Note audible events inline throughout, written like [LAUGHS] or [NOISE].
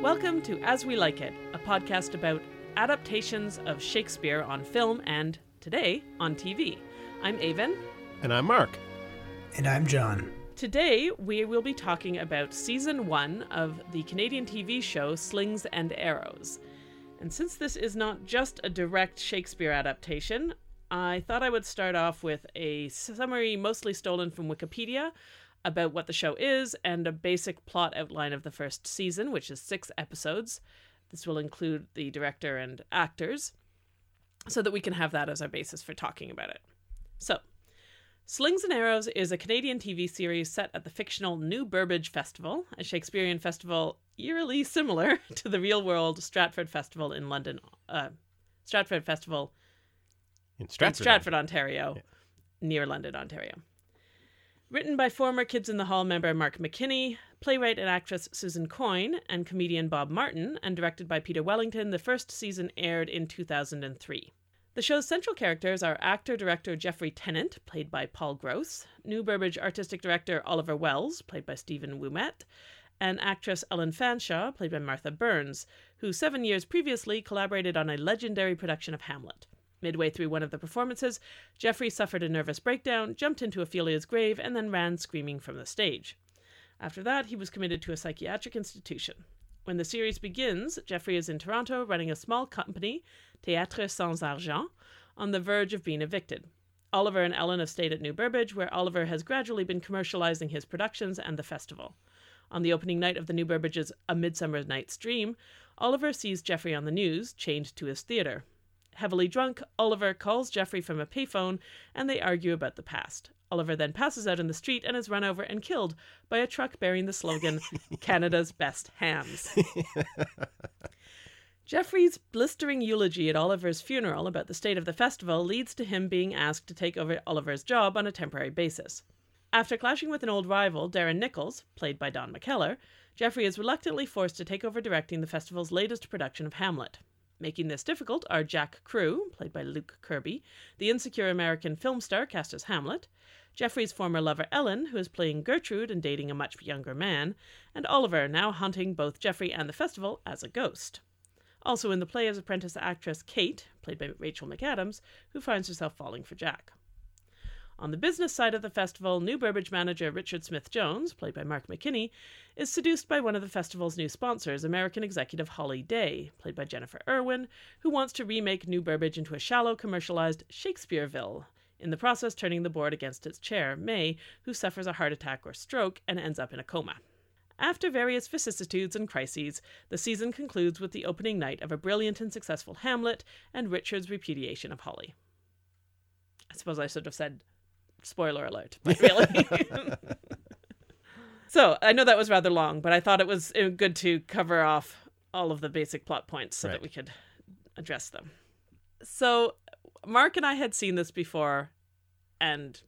Welcome to As We Like It, a podcast about adaptations of Shakespeare on film and, today, on TV. I'm Avon. And I'm Mark. And I'm John. Today, we will be talking about season one of the Canadian TV show Slings and Arrows. And since this is not just a direct Shakespeare adaptation, I thought I would start off with a summary mostly stolen from Wikipedia about what the show is and a basic plot outline of the first season, which is six episodes. This will include the director and actors, so that we can have that as our basis for talking about it. So, Slings and Arrows is a Canadian TV series set at the fictional New Burbage Festival, a Shakespearean festival eerily similar [LAUGHS] to the real world Stratford Festival in London. Uh, Stratford Festival in Stratford, in Stratford Ontario, yeah. near London, Ontario. Written by former Kids in the Hall member Mark McKinney, playwright and actress Susan Coyne, and comedian Bob Martin, and directed by Peter Wellington, the first season aired in 2003. The show's central characters are actor director Jeffrey Tennant, played by Paul Gross, New Burbage artistic director Oliver Wells, played by Stephen Ouimette, and actress Ellen Fanshawe, played by Martha Burns, who seven years previously collaborated on a legendary production of Hamlet. Midway through one of the performances, Jeffrey suffered a nervous breakdown, jumped into Ophelia's grave, and then ran screaming from the stage. After that, he was committed to a psychiatric institution. When the series begins, Jeffrey is in Toronto running a small company, Théâtre Sans Argent, on the verge of being evicted. Oliver and Ellen have stayed at New Burbage, where Oliver has gradually been commercializing his productions and the festival. On the opening night of the New Burbage's A Midsummer Night's Dream, Oliver sees Jeffrey on the news, chained to his theatre. Heavily drunk, Oliver calls Jeffrey from a payphone and they argue about the past. Oliver then passes out in the street and is run over and killed by a truck bearing the slogan, [LAUGHS] Canada's Best Hams. Jeffrey's blistering eulogy at Oliver's funeral about the state of the festival leads to him being asked to take over Oliver's job on a temporary basis. After clashing with an old rival, Darren Nichols, played by Don McKellar, Jeffrey is reluctantly forced to take over directing the festival's latest production of Hamlet. Making this difficult are Jack Crew, played by Luke Kirby, the insecure American film star cast as Hamlet, Jeffrey's former lover Ellen, who is playing Gertrude and dating a much younger man, and Oliver, now haunting both Jeffrey and the festival as a ghost. Also in the play is apprentice actress Kate, played by Rachel McAdams, who finds herself falling for Jack. On the business side of the festival, New Burbage manager Richard Smith Jones, played by Mark McKinney, is seduced by one of the festival's new sponsors, American executive Holly Day, played by Jennifer Irwin, who wants to remake New Burbage into a shallow, commercialized Shakespeareville, in the process turning the board against its chair, May, who suffers a heart attack or stroke and ends up in a coma. After various vicissitudes and crises, the season concludes with the opening night of a brilliant and successful Hamlet and Richard's repudiation of Holly. I suppose I should have said spoiler alert, but really. [LAUGHS] so I know that was rather long, but I thought it was good to cover off all of the basic plot points so right. that we could address them. So Mark and I had seen this before and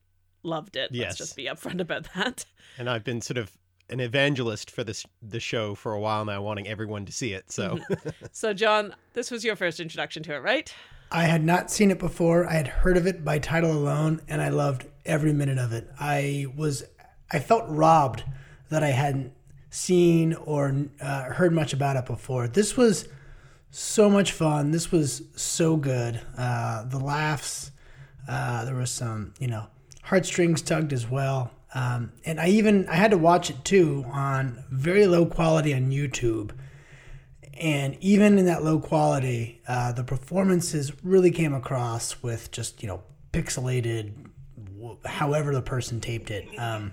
loved it. Yes. Let's just be upfront about that. And I've been sort of an evangelist for this the show for a while now, wanting everyone to see it. So, [LAUGHS] so John, this was your first introduction to it, right? I had not seen it before. I had heard of it by title alone, and I loved every minute of it. I was, I felt robbed that I hadn't seen or uh, heard much about it before. This was so much fun. This was so good. Uh, the laughs, uh, there was some, you know, heartstrings tugged as well. Um, and I even I had to watch it too on very low quality on YouTube and even in that low quality, uh, the performances really came across with just you know pixelated, however the person taped it. Um,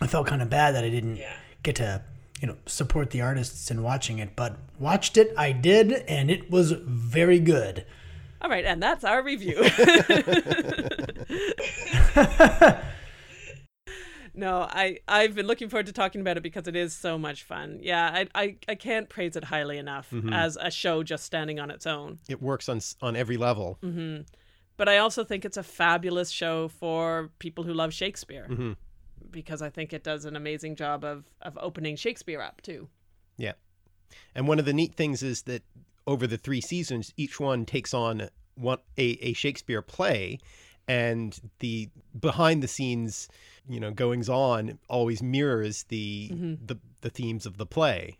I felt kind of bad that I didn't yeah. get to you know support the artists in watching it, but watched it. I did, and it was very good. All right, and that's our review. [LAUGHS] [LAUGHS] no, I I've been looking forward to talking about it because it is so much fun. Yeah, I I, I can't praise it highly enough mm-hmm. as a show just standing on its own. It works on on every level. Mm-hmm. But I also think it's a fabulous show for people who love Shakespeare mm-hmm. because I think it does an amazing job of of opening Shakespeare up too. Yeah, and one of the neat things is that over the three seasons, each one takes on one a, a Shakespeare play and the behind the scenes you know goings on always mirrors the mm-hmm. the the themes of the play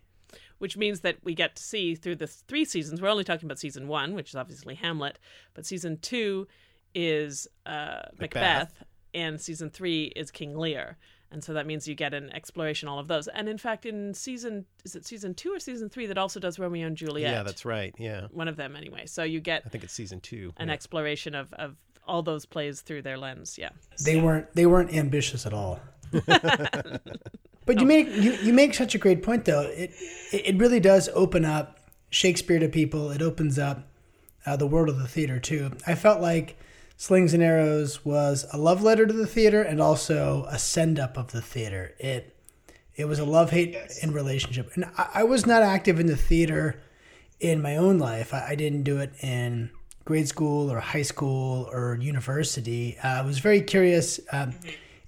which means that we get to see through the three seasons. We're only talking about season one, which is obviously Hamlet, but season two is uh, Macbeth. Macbeth. and season three is King Lear. And so that means you get an exploration all of those. And in fact, in season is it season two or season three that also does Romeo and Juliet? Yeah, that's right. Yeah, one of them anyway. So you get I think it's season two. an yeah. exploration of, of all those plays through their lens. Yeah. They weren't they weren't ambitious at all. [LAUGHS] but you make you, you make such a great point though. It it really does open up Shakespeare to people. It opens up uh, the world of the theater too. I felt like Slings and Arrows was a love letter to the theater and also a send up of the theater. It it was a love hate in relationship, and I, I was not active in the theater in my own life. I, I didn't do it in grade school or high school or university. Uh, I was very curious um,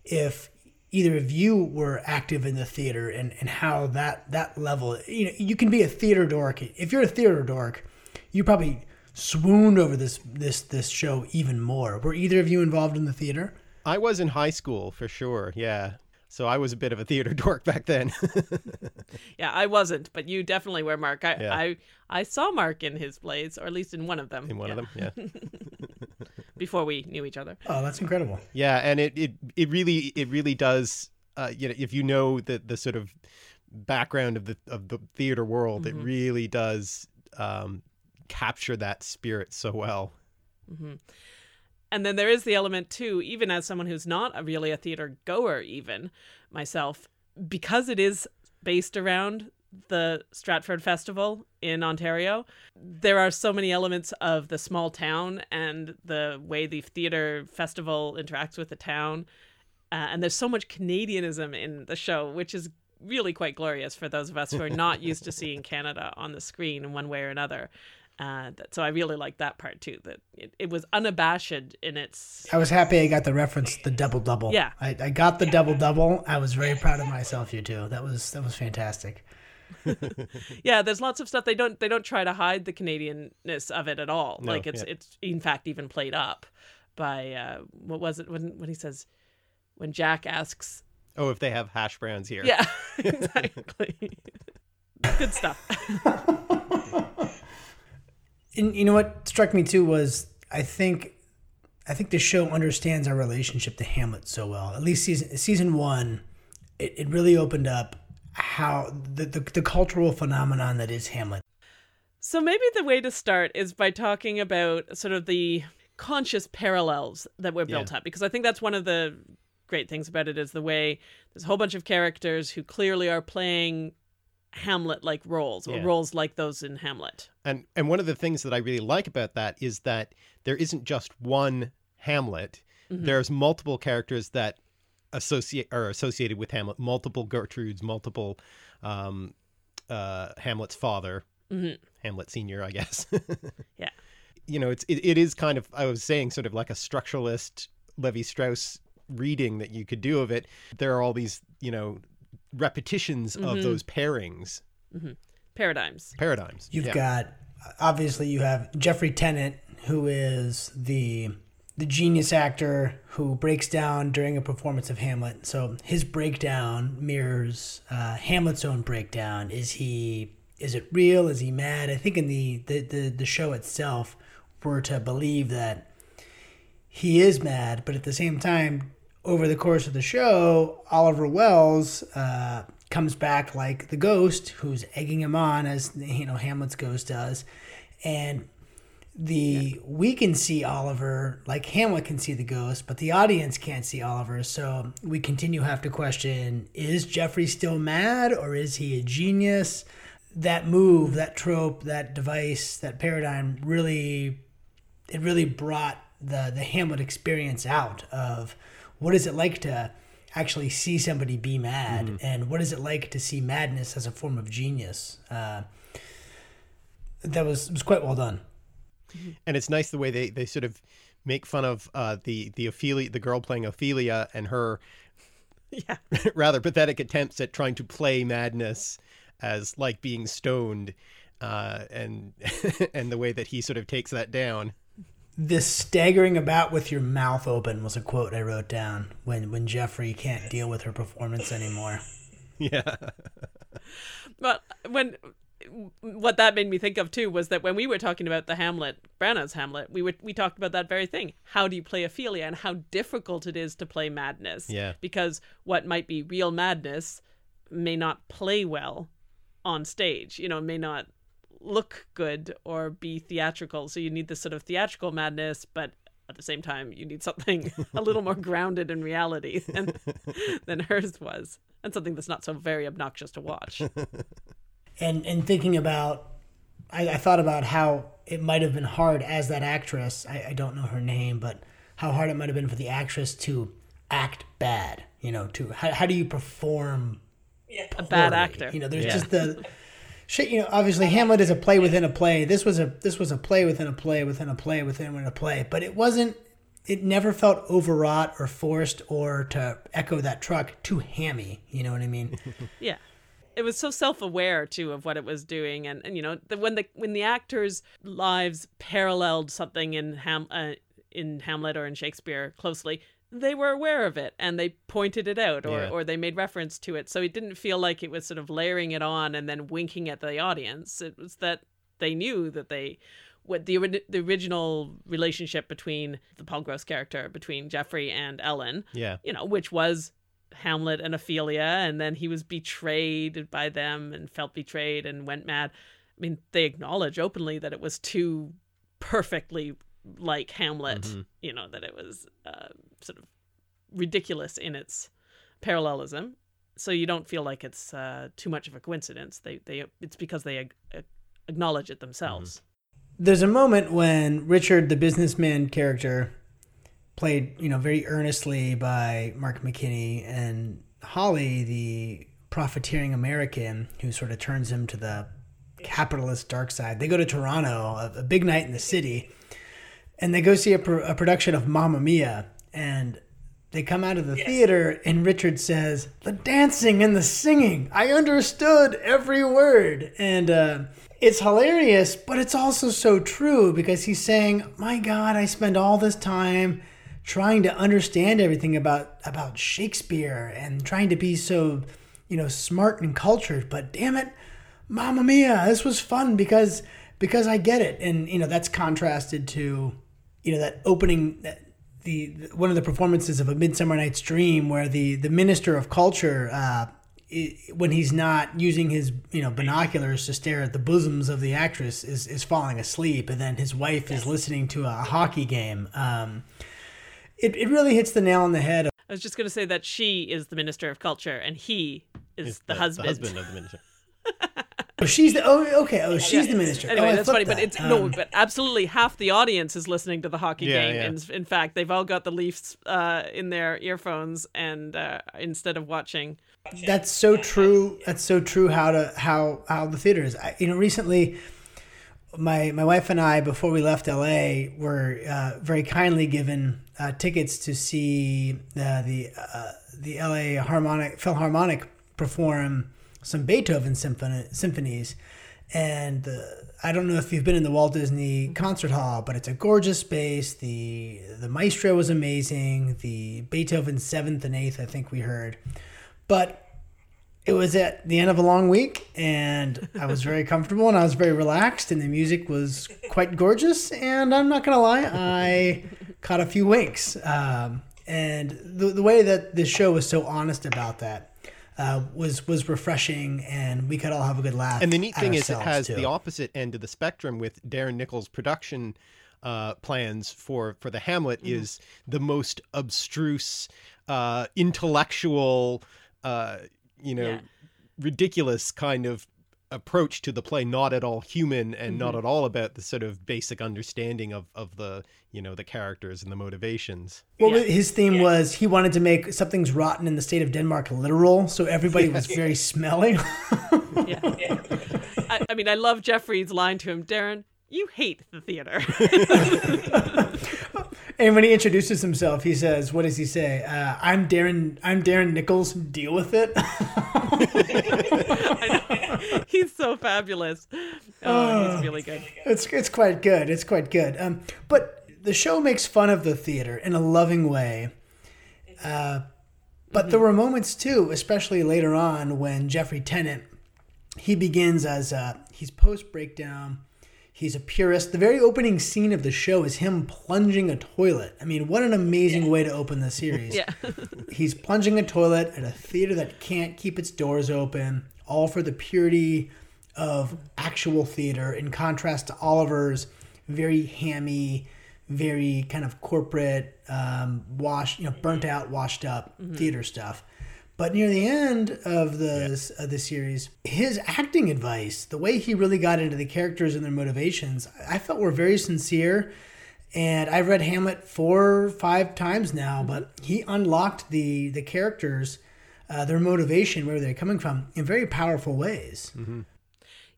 if either of you were active in the theater and, and how that that level you know you can be a theater dork if you're a theater dork you probably swooned over this this this show even more were either of you involved in the theater I was in high school for sure. Yeah, so I was a bit of a theater [LAUGHS] dork back then. [LAUGHS] Yeah, I wasn't, but you definitely were, Mark. I Yeah. I, I saw Mark in his plays, or at least in one of them. in one yeah, of them. Yeah. [LAUGHS] before we knew each other. oh that's incredible Yeah, and it it, it really it really does. Uh, you know, if you know the the sort of background of the of the theater world, it really does um, capture that spirit so well. And then there is the element too, even as someone who's not a, really a theater goer, even myself, because it is based around the Stratford Festival in Ontario, there are so many elements of the small town and the way the theater festival interacts with the town. Uh, and there's so much Canadianism in the show, which is really quite glorious for those of us who are not used to seeing Canada on the screen in one way or another. Uh, that, so I really like that part too. That it, it was unabashed in its i was happy i got the reference the double double Yeah. I, I got the double double i was very proud of myself you two that was that was fantastic [LAUGHS] yeah. There's lots of stuff they don't they don't try to hide the Canadianness of it at all. No, like it's yeah. it's in fact even played up by uh, what was it when when he says when Jack asks Oh, if they have hash browns here. yeah [LAUGHS] exactly [LAUGHS] good stuff And you know what struck me too was I think I think the show understands our relationship to Hamlet so well. At least season season one, it, it really opened up how the, the the cultural phenomenon that is Hamlet. So maybe the way to start is by talking about sort of the conscious parallels that were built Yeah. up because I think that's one of the great things about it is the way there's a whole bunch of characters who clearly are playing Hamlet like roles or Yeah. roles like those in Hamlet. And and one of the things that I really like about that is that there isn't just one Hamlet. There's multiple characters that associate are associated with Hamlet. Multiple Gertrudes, multiple um, uh, Hamlet's father, Hamlet Senior, I guess. [LAUGHS] Yeah. you know, it's it, it is kind of I was saying sort of like a structuralist Levi Strauss reading that you could do of it. There are all these you know repetitions of those pairings Paradigms. paradigms. You've Yeah. got obviously you have Jeffrey Tennant, who is the the genius actor who breaks down during a performance of Hamlet. So his breakdown mirrors uh, Hamlet's own breakdown. Is he is it real? Is he mad? I think in the the, the, the show itself, we're to believe that he is mad, but at the same time, over the course of the show, Oliver Wells uh, comes back like the ghost who's egging him on, as you know Hamlet's ghost does, and the we can see Oliver like Hamlet can see the ghost, but the audience can't see Oliver. So we continue have to question: Is Jeffrey still mad, or is he a genius? That move, that trope, that device, that paradigm really it really brought the the Hamlet experience out of what is it like to actually see somebody be mad, and what is it like to see madness as a form of genius. Uh, that was was quite well done. and it's nice the way they, they sort of make fun of uh, the the Ophelia, the girl playing Ophelia, and her [LAUGHS] Yeah. [LAUGHS] rather pathetic attempts at trying to play madness as like being stoned, uh, and [LAUGHS] and the way that he sort of takes that down. This staggering about with your mouth open was a quote I wrote down when when Jeffrey can't deal with her performance anymore. [LAUGHS] Yeah, But when what that made me think of too was that when we were talking about the Hamlet, Branagh's Hamlet, we were we talked about that very thing. How do you play Ophelia and how difficult it is to play madness? Yeah. Because what might be real madness may not play well on stage. You know, may not look good or be theatrical. So you need this sort of theatrical madness, but at the same time you need something a little more [LAUGHS] grounded in reality than than hers was. And something that's not so very obnoxious to watch. [LAUGHS] and and thinking about I, I thought about how it might have been hard as that actress I, I don't know her name but how hard it might have been for the actress to act bad you know to how, how do you perform A bad actor. you know there's Yeah. just the shit you know obviously hamlet is a play within a play. This was a this was a play within a play within a play within a play. But it wasn't it never felt overwrought or forced or to echo that truck too hammy you know what i mean? [LAUGHS] Yeah. It was so self-aware too of what it was doing, and, and you know the, when the when the actors' lives paralleled something in Ham uh, in Hamlet or in Shakespeare closely, they were aware of it and they pointed it out or Yeah. or they made reference to it. So it didn't feel like it was sort of layering it on and then winking at the audience. It was that they knew that they what the the original relationship between the Paul Gross character between Jeffrey and Ellen Yeah. you know, which was Hamlet and Ophelia, and then he was betrayed by them and felt betrayed and went mad. I mean, they acknowledge openly that it was too perfectly like Hamlet, you know, that it was uh, sort of ridiculous in its parallelism. So you don't feel like it's uh, too much of a coincidence. They, they, it's because they ag- ag- acknowledge it themselves. there's a moment when Richard, the businessman character, played you know very earnestly by Mark McKinney, and Holly, the profiteering American, who sort of turns him to the capitalist dark side. They go to Toronto, a, a big night in the city, and they go see a, a production of Mamma Mia, and they come out of the theater, and Richard says, "The dancing and the singing, I understood every word," and. Uh, it's hilarious, but it's also so true because he's saying, "My God, I spend all this time trying to understand everything about about Shakespeare and trying to be so, you know, smart and cultured, but damn it, Mamma Mia, this was fun because because I get it." And you know, that's contrasted to, you know, that opening that the one of the performances of a Midsummer Night's Dream where the the minister of culture uh, i- when he's not using his you know binoculars to stare at the bosoms of the actress is, is falling asleep and then his wife is listening to a hockey game um, it, it really hits the nail on the head I was just going to say that she is the minister of culture and he is the, husband. The husband of the minister. [LAUGHS] oh she's the oh okay oh she's the minister Anyway, oh, that's funny, flipped but that. it's no, Um, but absolutely half the audience is listening to the hockey Yeah, game. yeah. In, in fact, they've all got the Leafs uh, in their earphones, and uh, instead of watching, that's so true that's so true how to how how the theater is I, you know recently my my wife and I before we left LA were uh, very kindly given uh, tickets to see uh, the uh, the LA Harmonic Philharmonic perform some Beethoven symphony, symphonies. And I don't know if you've been in the Walt Disney Concert Hall but it's a gorgeous space. The the maestro was amazing. The Beethoven 7th and 8th I think we heard. But it was at the end of a long week and I was very comfortable and I was very relaxed and the music was quite gorgeous. And I'm not gonna lie I caught a few winks. Um, and the, the way that this show was so honest about that uh, was was refreshing and we could all have a good laugh And the neat thing is, it has too. the opposite end of the spectrum with Darren Nichols' production uh, plans for for the Hamlet Mm-hmm. is the most abstruse, uh, intellectual, uh, you know, Yeah. ridiculous kind of approach to the play. Not at all human, and Mm-hmm. not at all about the sort of basic understanding of of the you know the characters and the motivations. Well, Yeah. his theme was he wanted to make something's rotten in the state of Denmark literal, so everybody was very smelly. [LAUGHS] [LAUGHS] yeah. I, I mean, I love Jeffrey's line to him, Darren. You hate the theater. [LAUGHS] And when he introduces himself, he says, "What does he say? Uh, I'm Darren. I'm Darren Nichols. Deal with it." he's so fabulous. Oh, he's really good. it's it's quite good. It's quite good. Um, but the show makes fun of the theater in a loving way. Uh, but there were moments too, especially later on when Jeffrey Tennant he begins as uh, he's post breakdown. He's a purist. The very opening scene of the show is him plunging a toilet. I mean, what an amazing way to open the series. [LAUGHS] Yeah. he's plunging a toilet at a theater that can't keep its doors open, all for the purity of actual theater, in contrast to Oliver's very hammy, very kind of corporate, um, washed, you know, burnt out, washed up theater stuff. But near the end of the of the series, his acting advice, the way he really got into the characters and their motivations, I felt were very sincere. And I've read Hamlet four, five times now, but he unlocked the the characters, uh, their motivation, where they're coming from, in very powerful ways.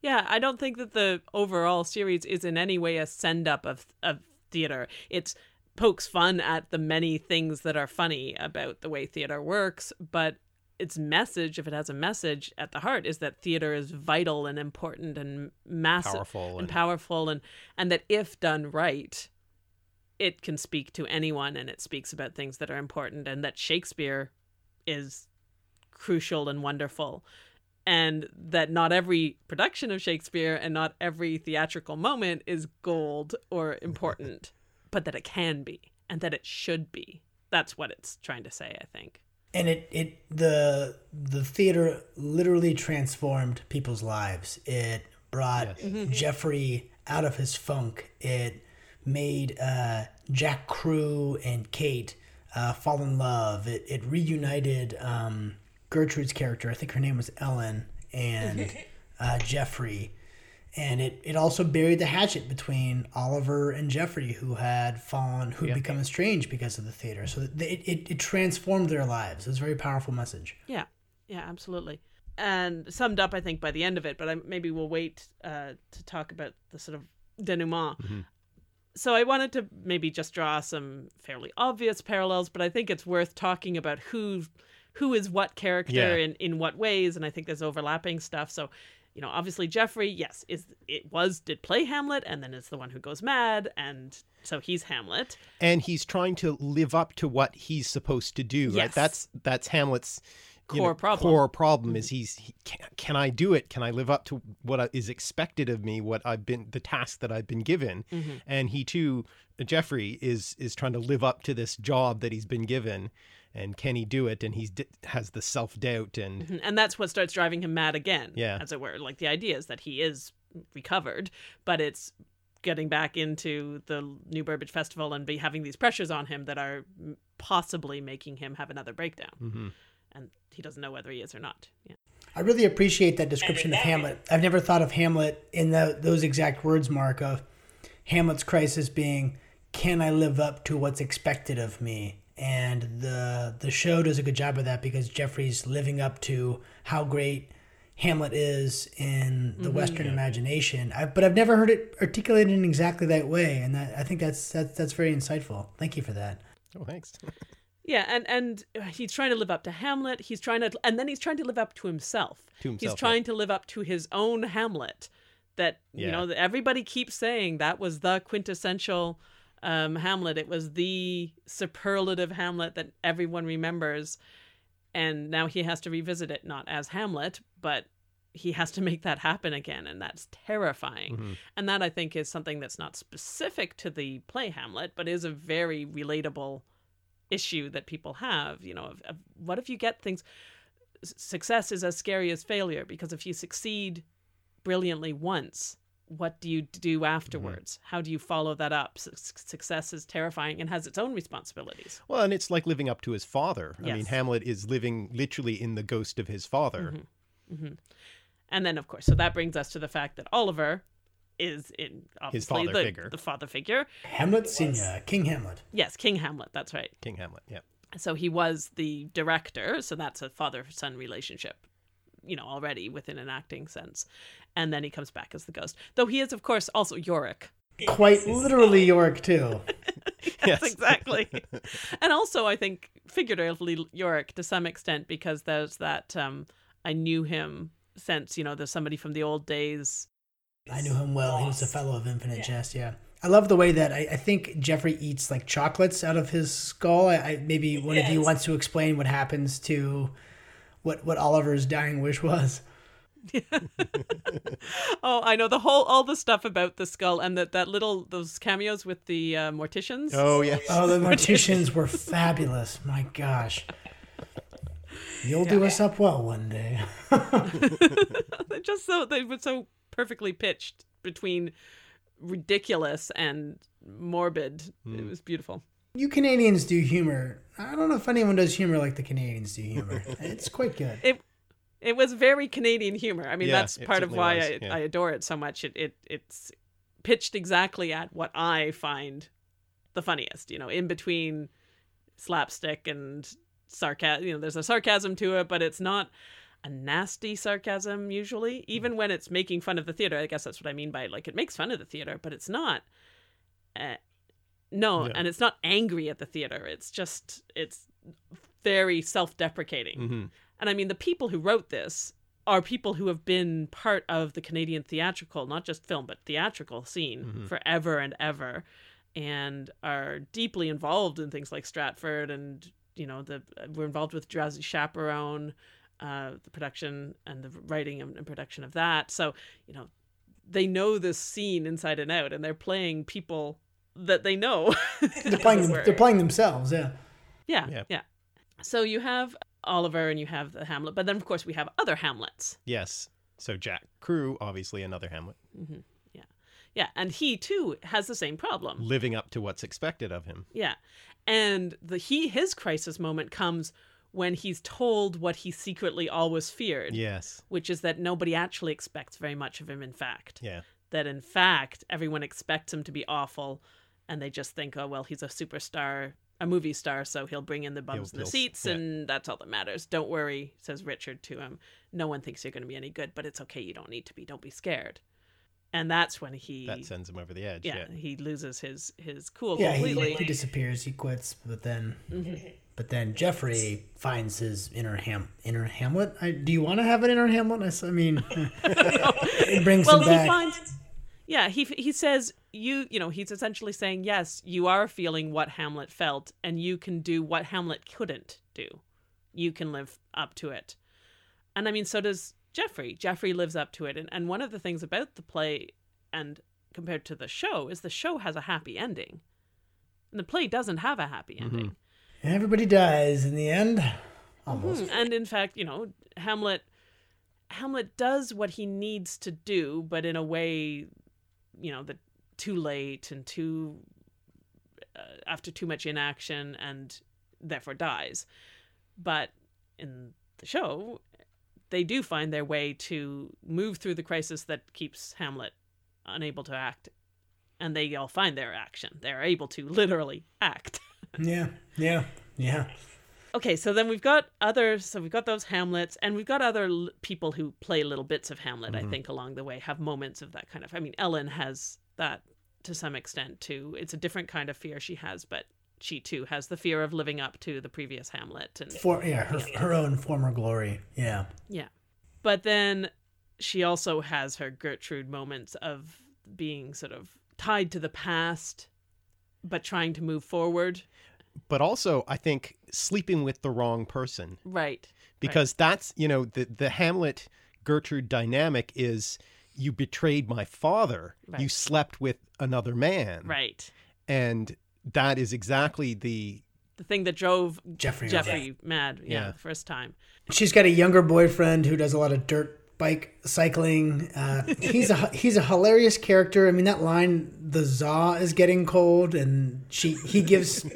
Yeah, I don't think that the overall series is in any way a send up of of theater. It's pokes fun at the many things that are funny about the way theater works, but its message, if it has a message at the heart, is that theater is vital and important and massive Powerful and, and- powerful and and that if done right, it can speak to anyone and it speaks about things that are important and that Shakespeare is crucial and wonderful and that not every production of Shakespeare and not every theatrical moment is gold or important, [LAUGHS] but that it can be and that it should be. That's what it's trying to say, I think. and it it the the theater literally transformed people's lives. It brought jeffrey out of his funk. It made uh, jack crew and kate uh, fall in love. It, it reunited um, gertrude's character i think her name was ellen and [LAUGHS] uh, jeffrey and it, it also buried the hatchet between Oliver and Jeffrey, who had fallen, who had become estranged because of the theater. So it, it, it transformed their lives. It was a very powerful message. Yeah, yeah, absolutely. And summed up, I think, by the end of it, but I, maybe we'll wait uh, to talk about the sort of denouement. So I wanted to maybe just draw some fairly obvious parallels, but I think it's worth talking about who who is what character Yeah. in, in what ways, and I think there's overlapping stuff. So, you know, obviously Jeffrey, yes, is it was did play Hamlet, and then is the one who goes mad, and so he's Hamlet. and he's trying to live up to what he's supposed to do. Right? Yes. That's that's Hamlet's you Core know, problem. Core problem is he's he, can, can I do it? Can I live up to what is expected of me? What I've been the task that I've been given, Mm-hmm. and he too, Jeffrey is is trying to live up to this job that he's been given. And can he do it? And he d- has the self doubt and Mhm. And that's what starts driving him mad again, Yeah. as it were. Like the idea is that he is recovered, but it's getting back into the New Burbage Festival and be having these pressures on him that are possibly making him have another breakdown. Mm-hmm. And he doesn't know whether he is or not. Yeah. I really appreciate that description of Hamlet. I've never thought of Hamlet in the, those exact words, Mark, of Hamlet's crisis being, can I live up to what's expected of me? And the the show does a good job of that because Jeffrey's living up to how great Hamlet is in the mm-hmm. Western imagination. I, but I've never heard it articulated in exactly that way, and that, I think that's that's that's very insightful. Thank you for that. oh thanks. [LAUGHS] Yeah, and and he's trying to live up to Hamlet. He's trying to, and then he's trying to live up to himself. To He's himself, trying to live up to his own Hamlet. That you know, that everybody keeps saying that was the quintessential um, Hamlet. It was the superlative Hamlet that everyone remembers, and now he has to revisit it not as Hamlet, but he has to [LAUGHS] make that happen again, and that's terrifying. Mm-hmm. And that I think is something that's not specific to the play Hamlet, but is a very relatable issue that people have you know of, of what if you get things success is as scary as failure because if you succeed brilliantly once what do you do afterwards how do you follow that up Su- success is terrifying and has its own responsibilities Well, and it's like living up to his father. I mean, Hamlet is living literally in the ghost of his father. Mm-hmm. and then of course so that brings us to the fact that oliver is in obviously father the, figure. the father figure Hamlet Senior, King Hamlet. yes king hamlet that's right King Hamlet. Yeah. so he was the director so that's a father son relationship you know already within an acting sense. And then he comes back as the ghost. Though he is of course also yorick. Quite literally Yorick, too. [LAUGHS] yes exactly. [LAUGHS] And also i think figuratively yorick to some extent because there's that um i knew him sense you know there's somebody from the old days. I knew him well. He was a fellow of Infinite Jest. Yeah, I love the way that I, I think Jeffrey eats like chocolates out of his skull. I, I maybe one of you wants to explain what happens to what what Oliver's dying wish was. [LAUGHS] Oh, I know the whole all the stuff about the skull and that that little those cameos with the uh, morticians. Oh yes. Oh, the [LAUGHS] morticians were fabulous. My gosh. You'll do us up well one day. [LAUGHS] They're just so they were so perfectly pitched between ridiculous and morbid. It was beautiful. You Canadians do humor. I don't know if anyone does humor like the Canadians do humor. [LAUGHS] It's quite good. It it was very Canadian humor. I mean, Yeah, that's part of why was, I, yeah. I adore it so much. It it it's pitched exactly at what I find the funniest. You know, in between slapstick and sarcasm. You know, there's a sarcasm to it, but it's not a nasty sarcasm usually. Even when it's making fun of the theater, I guess that's what I mean by like it makes fun of the theater, but it's not. Uh, no, Yeah. and it's not angry at the theater. It's just it's very self-deprecating. hmm And I mean, the people who wrote this are people who have been part of the Canadian theatrical, not just film, but theatrical scene forever and ever, and are deeply involved in things like Stratford and, you know, the we're involved with Drowsy Chaperone, uh, the production and the writing and, and production of that. So, you know, they know this scene inside and out, and they're playing people that they know. [LAUGHS] They're playing them, they're playing themselves, yeah. Yeah, Yeah. yeah. So you have Oliver and you have the Hamlet, but then of course we have other Hamlets. Yes. So Jack Crew, obviously another Hamlet, mm-hmm. Yeah, Yeah. and he too has the same problem. living up to what's expected of him. Yeah. And the he his crisis moment comes when he's told what he secretly always feared, Yes. which is that nobody actually expects very much of him in fact. Yeah. That in fact everyone expects him to be awful and they just think, "Oh, well, he's a superstar, a movie star, so he'll bring in the bums He'll- in the seats yeah. and that's all that matters. Don't worry," says Richard to him. "No one thinks you're going to be any good, but it's okay, you don't need to be. Don't be scared." And that's when he That sends him over the edge. yeah, Yeah. he loses his his cool Yeah, he, completely. he disappears, he quits, but then Mm-hmm. but then Jeffrey finds his inner ham inner Hamlet. I, do you want to have an inner Hamlet? I mean, [LAUGHS] [LAUGHS] it brings well, him he back. finds. Yeah, he he says you you know he's essentially saying yes, you are feeling what Hamlet felt, and you can do what Hamlet couldn't do. You can live up to it, and I mean so does Jeffrey. Jeffrey lives up to it, and and one of the things about the play and compared to the show is the show has a happy ending, and the play doesn't have a happy ending. Everybody dies in the end. Almost. Mm, And in fact, you know, Hamlet Hamlet does what he needs to do, but in a way, you know, that too late and too uh, after too much inaction and therefore dies. But in the show, they do find their way to move through the crisis that keeps Hamlet unable to act. And they all find their action. They're able to literally act. [LAUGHS] Yeah, yeah, yeah. okay so then we've got other so we've got those hamlets and we've got other l- people who play little bits of hamlet i think along the way have moments of that kind of i mean ellen has that to some extent too. It's a different kind of fear she has but she too has the fear of living up to the previous hamlet and For yeah, her her own former glory. Yeah. yeah. But then she also has her gertrude moments of being sort of tied to the past but trying to move forward. But also, I think sleeping with the wrong person. Right. Because that's you know the the Hamlet Gertrude dynamic is you betrayed my father. Right. You slept with another man. right And that is exactly the the thing that drove Jeffrey. Jeffrey mad, yeah, Yeah. the first time. She's got a younger boyfriend who does a lot of dirt bike cycling. Uh, [LAUGHS] he's a he's a hilarious character. I mean, that line, "The za is getting cold," and she he gives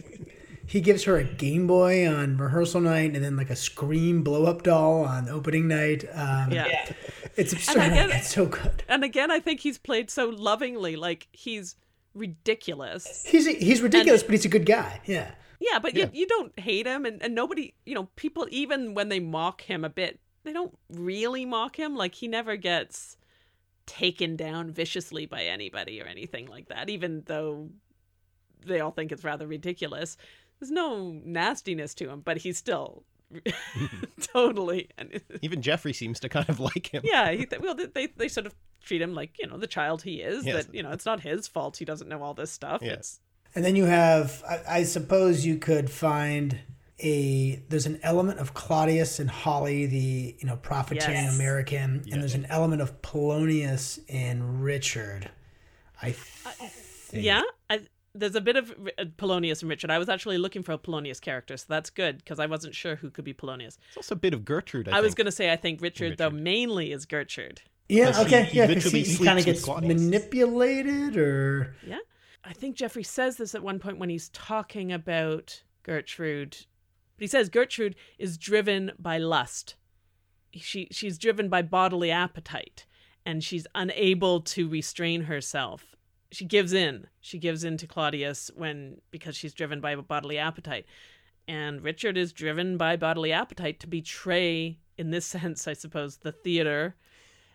he gives her a Game Boy on rehearsal night, and then like a Scream blow up doll on opening night. Um, Yeah. it's absurd. I get. It's so good. And again, I think he's played so lovingly, like he's ridiculous. He's he's ridiculous, but he's a good guy. Yeah. Yeah, but Yeah. You, you don't hate him, and, and nobody, you know, people, even when they mock him a bit, they don't really mock him. Like, he never gets taken down viciously by anybody or anything like that, even though they all think it's rather ridiculous. There's no nastiness to him, but he's still [LAUGHS] totally. And [LAUGHS] even Jeffrey seems to kind of like him. yeah, he, well, they they sort of treat him like you know the child he is. Yes. That you know it's not his fault he doesn't know all this stuff. Yes. It's And then you have, I, I suppose you could find a there's an element of Claudius and Holly, the you know profiteering Yes. American, and there's an element of Polonius and Richard. I uh, think. Yeah, I, there's a bit of uh, Polonius and Richard. I was actually looking for a Polonius character, so that's good because I wasn't sure who could be Polonius. It's also a bit of Gertrude. I, I, was going to say I think Richard, though mainly is Gertrude. Yeah. Because he- Okay. he yeah. Because literally he, kind of sleeps with gets Claudius. manipulated, or Yeah, I think Jeffrey says this at one point when he's talking about Gertrude. But he says Gertrude is driven by lust. She she's driven by bodily appetite, and she's unable to restrain herself. She gives in. She gives in to Claudius when because she's driven by a bodily appetite, and Richard is driven by bodily appetite to betray, in this [LAUGHS] sense, I suppose, the theater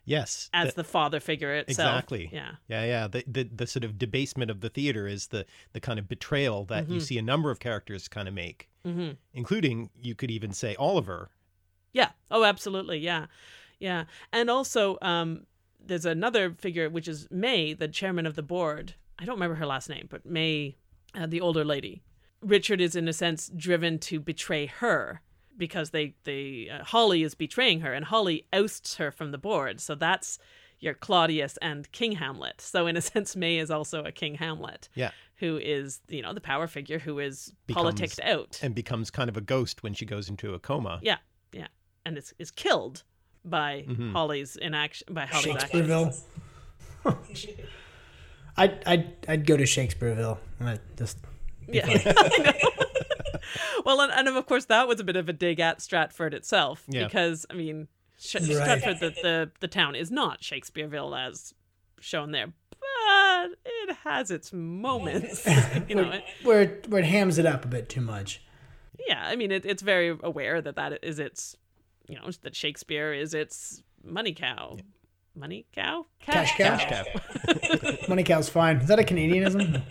yes, as the- the father figure itself. Exactly. Yeah. Yeah, yeah. The, the the sort of debasement of the theater is the the kind of betrayal that Mm-hmm. you see a number of characters kind of make, mm-hmm. including you could even say Oliver. Yeah. Oh, absolutely. Yeah. Yeah. And also, um, there's another figure, which is May, the chairman of the board. I don't remember her last name, but May, uh, the older lady. Richard is, in a sense, driven to betray her because they, they uh, Holly is betraying her, and Holly ousts her from the board. So that's your Claudius and King Hamlet. So in a [LAUGHS] sense, May is also a King Hamlet. Yeah. Who is, you know, the power figure who is Becomes- politicked out. and becomes kind of a ghost when she goes into a coma. Yeah, yeah, and is is killed Mm-hmm. by Holly's inaction by Holly's actions. Shakespeareville. [LAUGHS] I'd, I'd I'd go to Shakespeareville. I just Yeah, [LAUGHS] I know. well, and, and of course that was a bit of a dig at Stratford itself Yeah. because I mean, Sh- Right. Stratford, the, the the town is not Shakespeareville as shown there, but it has its moments. [LAUGHS] you know, it- where it, where it hams it up a bit too much. yeah, I mean, it, it's very aware that that is its, you know, that Shakespeare is its money cow. Money cow? Cash cow. Cash cow. [LAUGHS] Money cow's fine. Is that a Canadianism?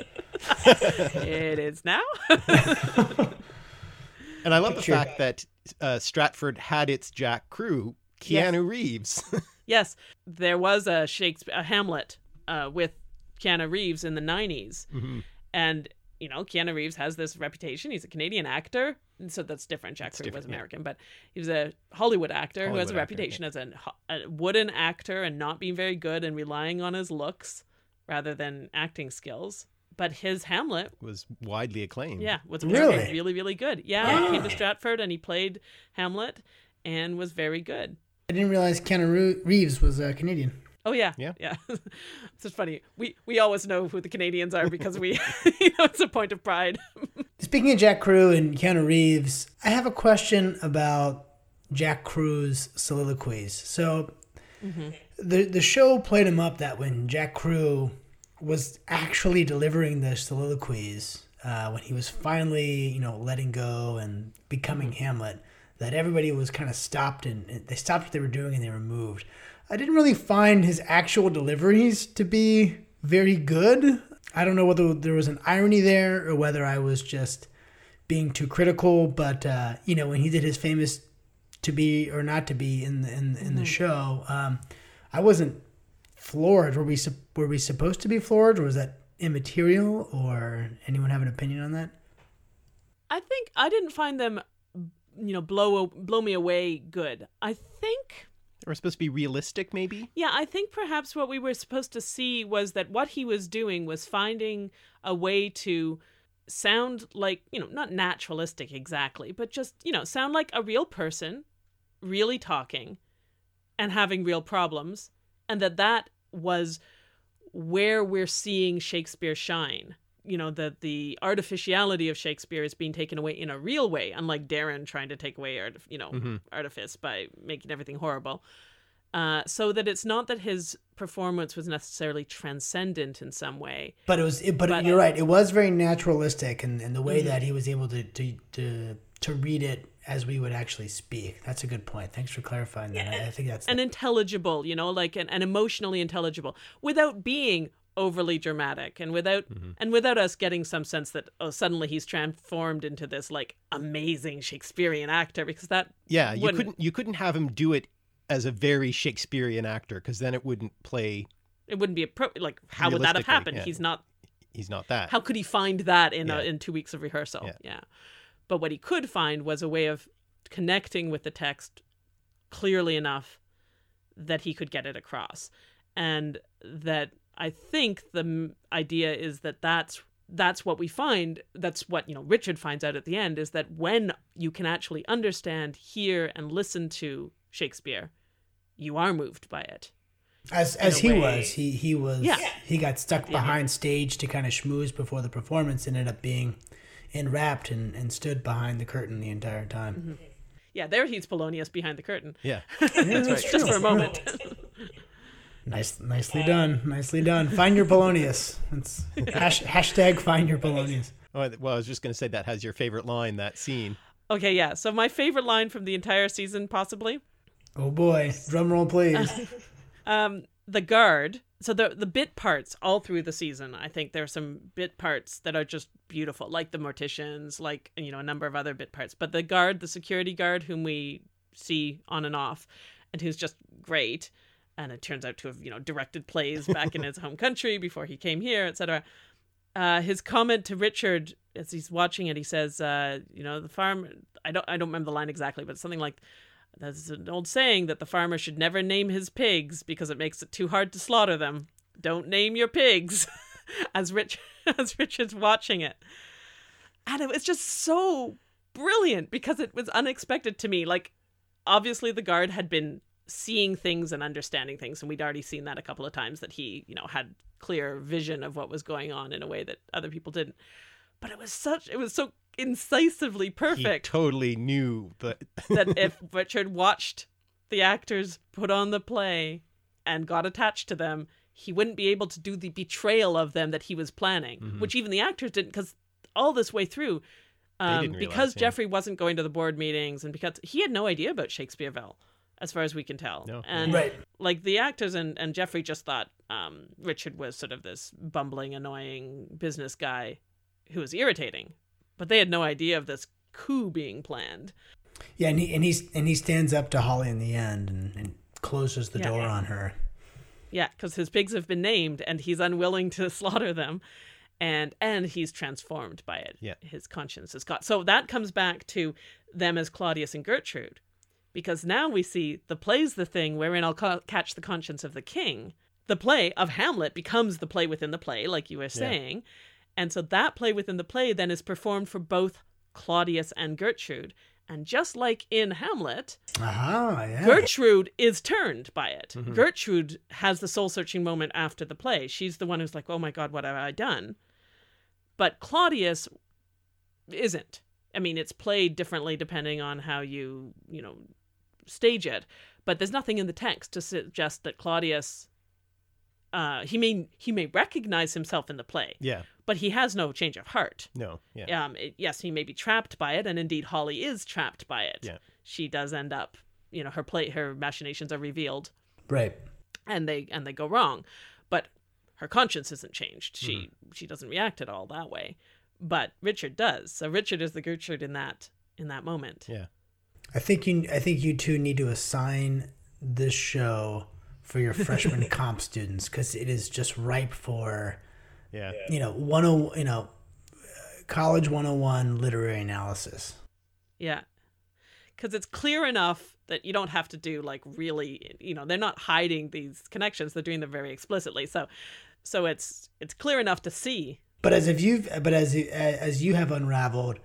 It is now. And I love the fact that uh, Stratford had its Jack crew, Keanu Reeves. [LAUGHS] Yes, there was a Shakespeare, a Hamlet uh, with Keanu Reeves in the 90s. And, you know, Keanu Reeves has this reputation. He's a Canadian actor. And so that's different. Jack Crew was different, yeah. American, but he was a Hollywood actor who has a Hollywood actor, reputation as a, a wooden actor and not being very good and relying on his looks rather than acting skills. But his Hamlet was widely acclaimed. yeah, was Really? really, really, really good. Yeah, he came to Stratford and he played Hamlet and was very good. I didn't realize Keanu Reeves was uh, Canadian. Oh yeah, Yeah. yeah. [LAUGHS] it's just funny. We we always know who the Canadians are because we, [LAUGHS] you know, it's a point of pride. [LAUGHS] Speaking of Jack Crew and Keanu Reeves, I have a question about Jack Crew's soliloquies. So, the the show played him up that when Jack Crew was actually delivering the soliloquies, uh, when he was finally, you know, letting go and becoming Hamlet, that everybody was kind of stopped and and they stopped what they were doing and they were moved. I didn't really find his actual deliveries to be very good. I don't know whether there was an irony there or whether I was just being too critical. But uh, you know, when he did his famous "to be or not to be" in the in, in the show, um, I wasn't floored. Were we were we supposed to be floored, or was that immaterial? Or anyone have an opinion on that? I think I didn't find them, you know, blow blow me away good. I think Were supposed to be realistic, maybe. Yeah, I think perhaps what we were supposed to see was that what he was doing was finding a way to sound like, you know, not naturalistic exactly, but just, you know, sound like a real person, really talking and having real problems, and that that was where we're seeing Shakespeare shine. You know, that the artificiality of Shakespeare is being taken away in a real way, unlike Darren trying to take away, art, you know, artifice by making everything horrible. Uh, so that it's not that his performance was necessarily transcendent in some way. But it was. It, but, But- you're right. It was very naturalistic, and, and the way Mm-hmm. that he was able to, to to to read it as we would actually speak. That's a good point. Thanks for clarifying that. I, I think that's and intelligible, you know, like and, and emotionally intelligible without being overly dramatic and without mm-hmm. and without us getting some sense that oh suddenly he's transformed into this like amazing Shakespearean actor because that Yeah, you wouldn't- couldn't you couldn't have him do it as a very Shakespearean actor because then it wouldn't play. it wouldn't be appro- like how would that have happened? yeah. He's not He's not that. how could he find that in Yeah. a, in two weeks of rehearsal? Yeah. Yeah. But what he could find was a way of connecting with the text clearly enough that he could get it across. And that I think the idea is that that's that's what we find that's what you know richard finds out at the end is that when you can actually understand hear and listen to shakespeare you are moved by it As as he way. was, he he was Yeah. he got stuck behind stage to kind of schmooze before the performance. Ended up being enwrapped and, and stood behind the curtain the entire time. Mm-hmm. yeah there he's polonius behind the curtain Yeah. [LAUGHS] that's just for a moment [LAUGHS] Nice, nicely done, nicely done. Find your Polonius. It's [LAUGHS] hash, hashtag find your Polonius. Oh, well, I was just going to say that has your favorite line, that scene. okay yeah so my favorite line from the entire season possibly Oh boy, drum roll please. [LAUGHS] um the guard so the the bit parts all through the season i think there are some bit parts that are just beautiful like the morticians like you know a number of other bit parts but the guard the security guard whom we see on and off and who's just great and it turns out to have you know directed plays back in his home country before he came here etc uh, his comment to Richard as he's watching it, he says, uh, "You know, the farm. I don't. I don't remember the line exactly, but something like." There's an old saying that the farmer should never name his pigs because it makes it too hard to slaughter them. Don't name your pigs, [LAUGHS] as Rich [LAUGHS] as Richard's watching it, and it was just so brilliant because it was unexpected to me. Like, obviously, the guard had been seeing things and understanding things, and we'd already seen that a couple of times that he, you know, had clear vision of what was going on in a way that other people didn't. But it was such, it was so incisively perfect He totally knew the. that if [LAUGHS] Richard watched the actors put on the play and got attached to them, he wouldn't be able to do the betrayal of them that he was planning, which even the actors didn't, because all this way through, um, realize, because yeah. Jeffrey wasn't going to the board meetings and because he had no idea about Shakespeareville, as far as we can tell. No. And Right. like the actors and, and Jeffrey just thought um, Richard was sort of this bumbling, annoying business guy who was irritating, but they had no idea of this coup being planned. Yeah, and he and he's and he stands up to Holly in the end and, and closes the Yeah. door on her. Yeah, because his pigs have been named, and he's unwilling to [LAUGHS] slaughter them, and and he's transformed by it. Yeah. his conscience is got. So that comes back to them as Claudius and Gertrude, because now we see the play's the thing wherein I'll ca- catch the conscience of the king. The play of Hamlet becomes the play within the play, like you were saying, and so that play within the play then is performed for both Claudius and Gertrude. And just like in Hamlet, Aha, yeah. Gertrude is turned by it. Mm-hmm. Gertrude has the soul searching moment after the play. She's the one who's like, oh my God, what have I done? But Claudius isn't. I mean, it's played differently depending on how you, you know, stage it. But there's nothing in the text to suggest that Claudius. Uh, he may he may recognize himself in the play, yeah. but he has no change of heart No. Yeah. um, it, yes, he may be trapped by it, and indeed Holly is trapped by it. Yeah. She does end up, you know, her play, her machinations are revealed, Right. and they and they go wrong, but her conscience isn't changed. She she doesn't react at all that way, but Richard does. So Richard is the Gertrude in that in that moment. Yeah. I think you I think you two need to assign this show for your freshman [LAUGHS] comp students because it is just ripe for Yeah. you know one oh you know uh, college 101 literary analysis. Yeah. Because it's clear enough that you don't have to do like really, you know, they're not hiding these connections. They're doing them very explicitly. So, so it's it's clear enough to see. But as if you've but as as you have unraveled,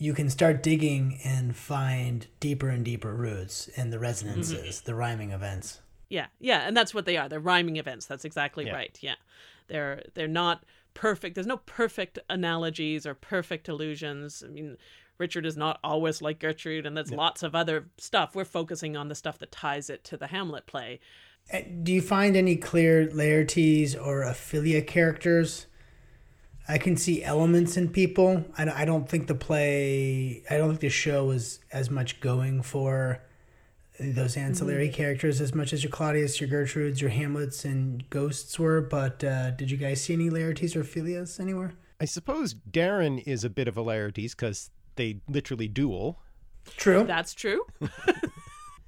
you can start digging and find deeper and deeper roots and the resonances, mm-hmm. the rhyming events. Yeah, yeah, and that's what they are. They're rhyming events. That's exactly Yeah. right. Yeah, they're they're not perfect. There's no perfect analogies or perfect illusions. I mean, Richard is not always like Gertrude, and there's lots of other stuff. We're focusing on the stuff that ties it to the Hamlet play. Do you find any clear Laertes or Ophelia characters? I can see elements in people. I don't, I don't think the play, I don't think the show was as much going for those ancillary characters as much as your Claudius, your Gertrudes, your Hamlets, and Ghosts were. But uh, did you guys see any Laertes or Ophelias anywhere? I suppose Darren is a bit of a Laertes because they literally duel. True. That's true. [LAUGHS]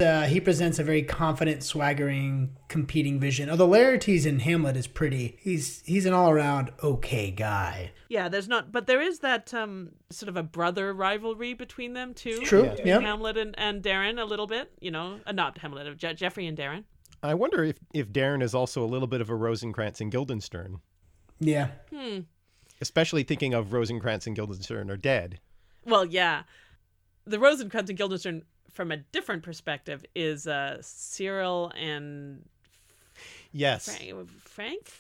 Uh, he presents a very confident, swaggering, competing vision. Although Laertes in Hamlet is pretty, he's he's an all around okay guy. Yeah, there's not, but there is that um, sort of a brother rivalry between them too. True. Yeah. Yeah. Hamlet and, and Darren a little bit. You know, uh, not Hamlet, uh, Je- Jeffrey and Darren. I wonder if, if Darren is also a little bit of a Rosencrantz and Guildenstern, Yeah. Hmm. especially thinking of Rosencrantz and Guildenstern are dead. Well, yeah, the Rosencrantz and Guildenstern, from a different perspective, is uh, Cyril and Yes. Frank. Frank?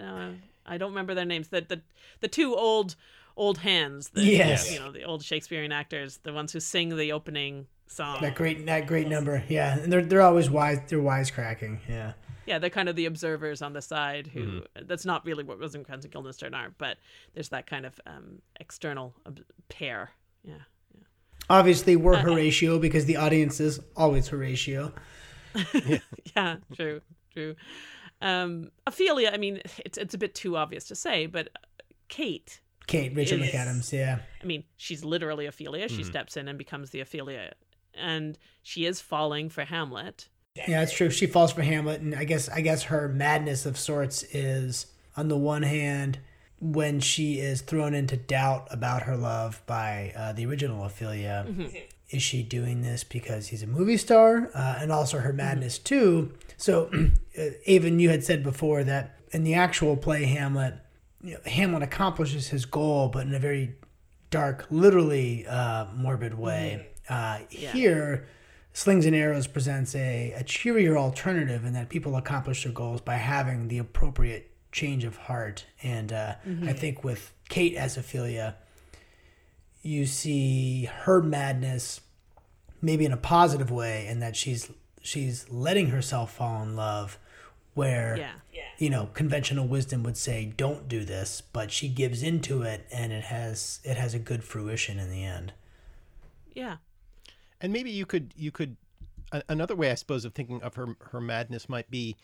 Uh, I don't remember their names. The the the two old old hands. The, Yes. You know the old Shakespearean actors, the ones who sing the opening song. That great that great number. Yeah. And they're they're always wise they're wisecracking. Yeah. Yeah, they're kind of the observers on the side who. That's not really what Rosencrantz and Guildenstern are, but there's that kind of um, external ob- pair. Yeah. Obviously we're Horatio because the audience is always Horatio. [LAUGHS] Yeah, true, true. Um, Ophelia, I mean, it's it's a bit too obvious to say, but Kate, Kate, Rachel Is- McAdams, yeah. I mean, she's literally Ophelia. She steps in and becomes the Ophelia, and she is falling for Hamlet. Yeah, that's true. She falls for Hamlet, and I guess I guess her madness of sorts is on the one hand when she is thrown into doubt about her love by uh, the original Ophelia. Is she doing this because he's a movie star, uh, and also her madness too? So, [CLEARS THROAT] uh, Avon, you had said before that in the actual play Hamlet, you know, Hamlet accomplishes his goal, but in a very dark, literally uh, morbid way. Uh, Here, Slings and Arrows presents a, a cheerier alternative in that people accomplish their goals by having the appropriate change of heart. And uh, I think with Kate as Ophelia, you see her madness maybe in a positive way and that she's she's letting herself fall in love where Yeah. you know conventional wisdom would say don't do this but she gives into it and it has it has a good fruition in the end Yeah, And maybe you could you could another way I suppose of thinking of her her madness might be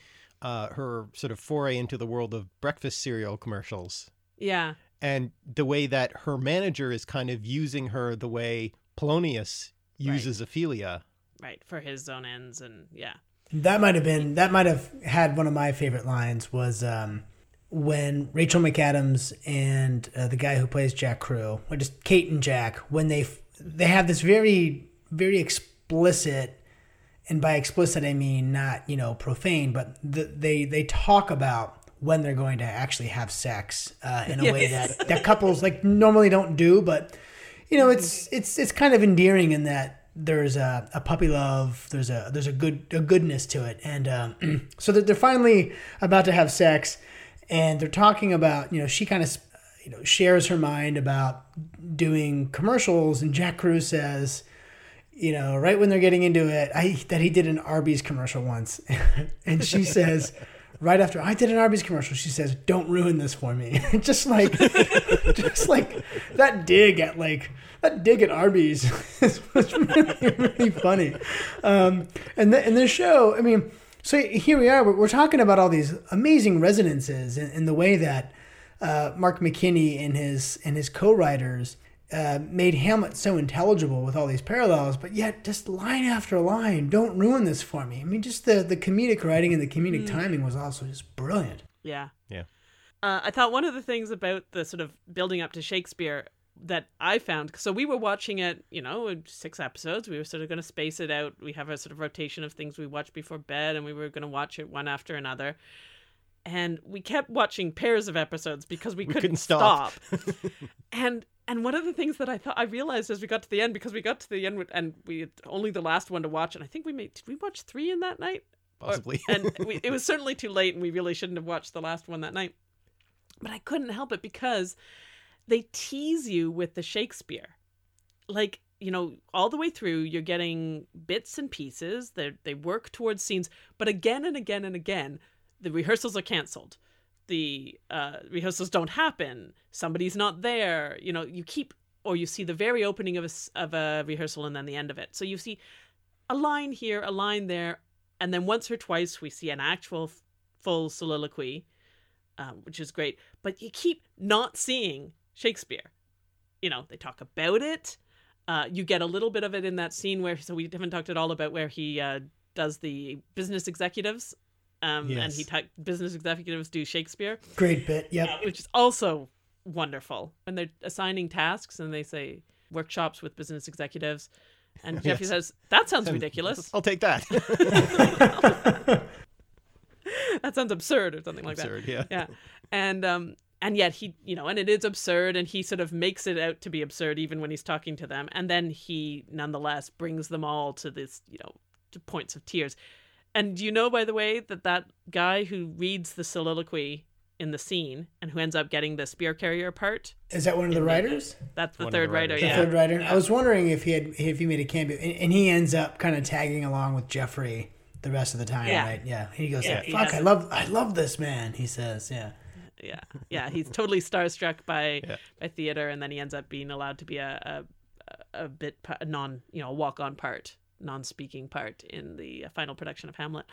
uh, her sort of foray into the world of breakfast cereal commercials. Yeah, and the way that her manager is kind of using her the way Polonius uses Ophelia. right for his own ends, and yeah, that might have been that might have had one of my favorite lines was um, when Rachel McAdams and uh, the guy who plays Jack Crew, or just Kate and Jack, when they f- they have this very very explicit, and by explicit I mean not you know profane, but th- they they talk about when they're going to actually have sex uh, in a way that that couples like normally don't do, but you know it's it's it's kind of endearing in that there's a, a puppy love there's a there's a good a goodness to it. And um, [CLEARS THROAT] so that they're finally about to have sex and they're talking about you know she kind of you know shares her mind about doing commercials and Jack Cruz says you know right when they're getting into it I that he did an Arby's commercial once [LAUGHS] and she says right after I did an Arby's commercial she says don't ruin this for me [LAUGHS] just like [LAUGHS] just like that dig at like that dig at Arby's was really, really funny. Um, and the, and the show, I mean, so here we are. We're, talking about all these amazing resonances in the way that uh, Mark McKinney and his and his co-writers uh, made Hamlet so intelligible with all these parallels, but yet just line after line, don't ruin this for me. I mean, just the the comedic writing and the comedic timing was also just brilliant. yeah. Yeah. Uh, I thought one of the things about the sort of building up to Shakespeare that I found, so we were watching it, you know, six episodes. We were sort of going to space it out. We have a sort of rotation of things we watch before bed, and we were going to watch it one after another. And we kept watching pairs of episodes because we, couldn't, couldn't stop. stop. [LAUGHS] and and one of the things that I thought I realized as we got to the end, because we got to the end and we had only the last one to watch, and I think we made did we watch three in that night? Or- Possibly. and [LAUGHS] we, it was certainly too late, and we really shouldn't have watched the last one that night. But I couldn't help it because they tease you with the Shakespeare, like you know, all the way through. You're getting bits and pieces. They they work towards scenes, but again and again and again, the rehearsals are canceled. The uh, rehearsals don't happen. Somebody's not there. You know, you keep or you see the very opening of a of a rehearsal and then the end of it. So you see a line here, a line there, and then once or twice we see an actual f- full soliloquy, um, which is great. But you keep not seeing Shakespeare. You know, they talk about it, Uh, you get a little bit of it in that scene where, so we haven't talked at all about where he uh, does the business executives, um, and he ta- business executives do Shakespeare, Great bit. Yep. which is also wonderful. When they're assigning tasks and they say workshops with business executives, and [LAUGHS] Jeffy Yes. says that sounds ridiculous. I'll take that. [LAUGHS] that sounds absurd or something like that. Absurd, yeah. Yeah. And um and yet he, you know, and it is absurd and he sort of makes it out to be absurd even when he's talking to them and then he nonetheless brings them all to this, you know, to points of tears. And do you know by the way that that guy who reads the soliloquy in the scene and who ends up getting the spear carrier part, Is that one of the writers? that's the One of third the writer. The yeah. third writer. I was wondering if he had if he made a cameo, and, and he ends up kind of tagging along with Jeffrey the rest of the time, Yeah. right? Yeah. He goes, Yeah, he "Fuck, has I love, I love this man." He says, "Yeah." yeah yeah he's totally starstruck by Yeah. by theater and then he ends up being allowed to be a a, a bit non you know walk on part non-speaking part in the final production of hamlet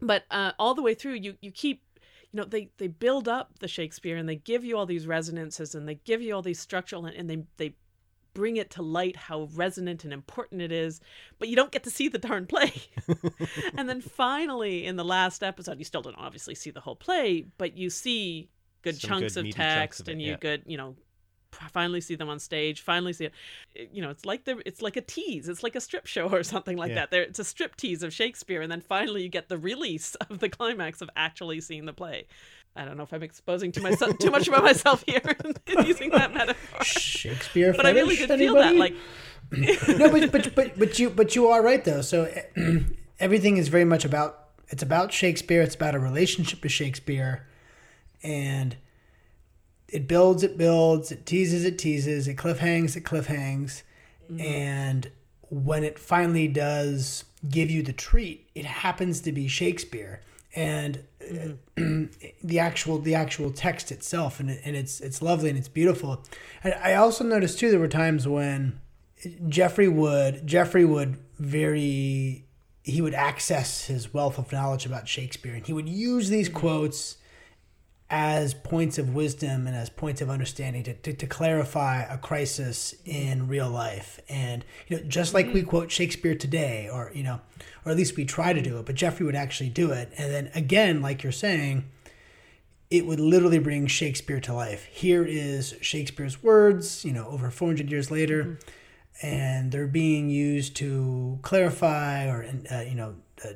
but uh, all the way through you you keep you know they they build up the shakespeare and they give you all these resonances and they give you all these structural and they they bring it to light how resonant and important it is but you don't get to see the darn play [LAUGHS] and then finally in the last episode you still don't obviously see the whole play but you see good Some chunks good of meaty chunks text of it, and you yeah. good you know finally see them on stage finally see it you know it's like the it's like a tease it's like a strip show or [LAUGHS] something like Yeah. that there it's a strip tease of shakespeare and then finally you get the release of the climax of actually seeing the play i don't know if i'm exposing too myself too much about myself here [LAUGHS] [LAUGHS] using that metaphor Shakespeare. but i really did feel that like no, but, but but but you but you are right though. So [CLEARS THROAT] everything is very much about it's about Shakespeare. It's about a relationship to Shakespeare, and it builds, it builds, it teases, it teases, it cliffhangs, it cliffhangs, and when it finally does give you the treat, it happens to be Shakespeare. And uh, [CLEARS THROAT] the actual the actual text itself, and, it, and it's it's lovely and it's beautiful. And I also noticed too there were times when Jeffrey would Jeffrey would very he would access his wealth of knowledge about Shakespeare and he would use these quotes as points of wisdom and as points of understanding to, to, to clarify a crisis in real life. And you know just like we quote shakespeare today or you know or at least we try to do it but jeffrey would actually do it. And then again like you're saying it would literally bring shakespeare to life. Here is shakespeare's words you know over 400 years later and they're being used to clarify or uh, you know uh,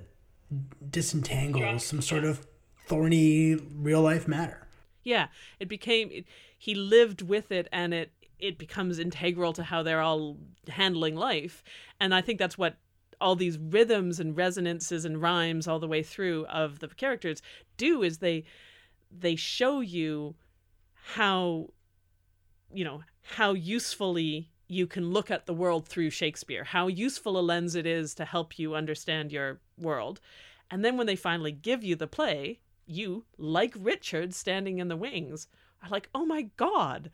disentangle some sort of thorny real life matter Yeah, it became it, he lived with it, and it it becomes integral to how they're all handling life, and I think that's what all these rhythms and resonances and rhymes all the way through of the characters do is they they show you how you know how usefully you can look at the world through Shakespeare, how useful a lens it is to help you understand your world. And then when they finally give you the play, you, like Richard standing in the wings, are like, "Oh my god.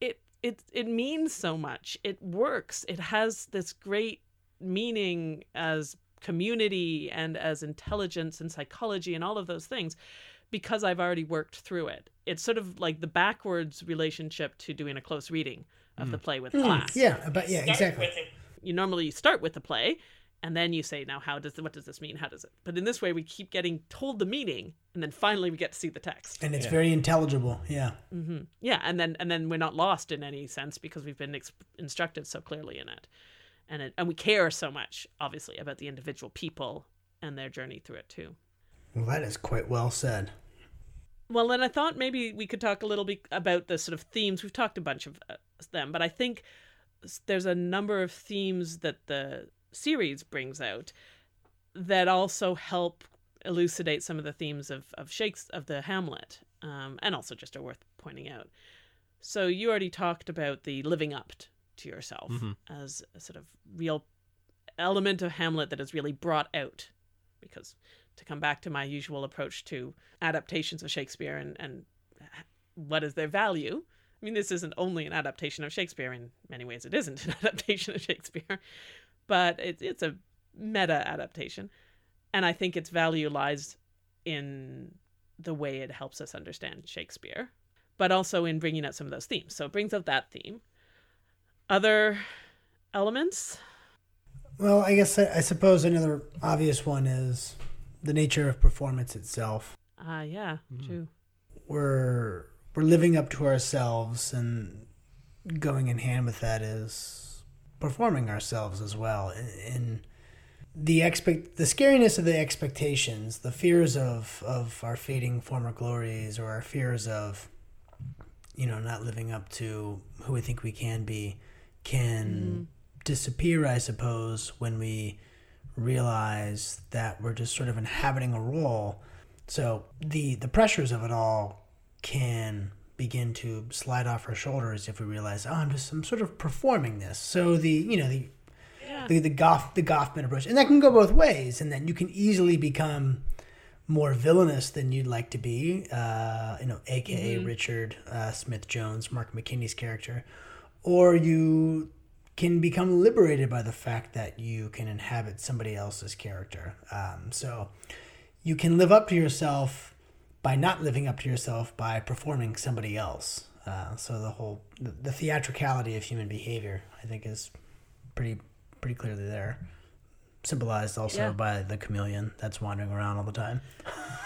It it it means so much. It works. It has this great meaning as community and as intelligence and psychology and all of those things because I've already worked through it. It's sort of like the backwards relationship to doing a close reading of the mm. play with mm. class. yeah but yeah exactly You normally start with the play and then you say, now how does what does this mean? How does it? But in this way we keep getting told the meaning and then finally we get to see the text. and it's very intelligible yeah hmm Yeah, and then and then we're not lost in any sense because we've been ex- instructed so clearly in it, and it, and we care so much, obviously, about the individual people and their journey through it too. well that is quite well said Well, then I thought maybe we could talk a little bit about the sort of themes. We've talked a bunch of uh, them, but I think there's a number of themes that the series brings out that also help elucidate some of the themes of of Shakes of the Hamlet, um, and also just are worth pointing out. So you already talked about the living up to yourself as a sort of real element of Hamlet that is really brought out, because to come back to my usual approach to adaptations of Shakespeare and, and what is their value. I mean, this isn't only an adaptation of Shakespeare. In many ways, it isn't an [LAUGHS] adaptation of Shakespeare, but it's it's a meta adaptation, and I think its value lies in the way it helps us understand Shakespeare, but also in bringing out some of those themes. So it brings out that theme. Other elements. Well, I guess I, I suppose another obvious one is the nature of performance itself. Ah, yeah, true. We're we're living up to ourselves, and going in hand with that is performing ourselves as well. In the expect the scariness of the expectations, the fears of of our fading former glories, or our fears of you know not living up to who we think we can be, can mm-hmm. disappear. I suppose when we realize that we're just sort of inhabiting a role. So the the pressures of it all can begin to slide off our shoulders if we realize, oh, I'm just I'm sort of performing this. So the you know the the the Goff the Goffman approach, and that can go both ways, and then you can easily become more villainous than you'd like to be. Uh, you know, AKA Richard uh, Smith Jones, Mark McKinney's character, or you can become liberated by the fact that you can inhabit somebody else's character. Um, so you can live up to yourself by not living up to yourself by performing somebody else. Uh, so the whole the, the theatricality of human behavior, I think, is pretty pretty clearly there. Symbolized also Yeah. by the chameleon that's wandering around all the time.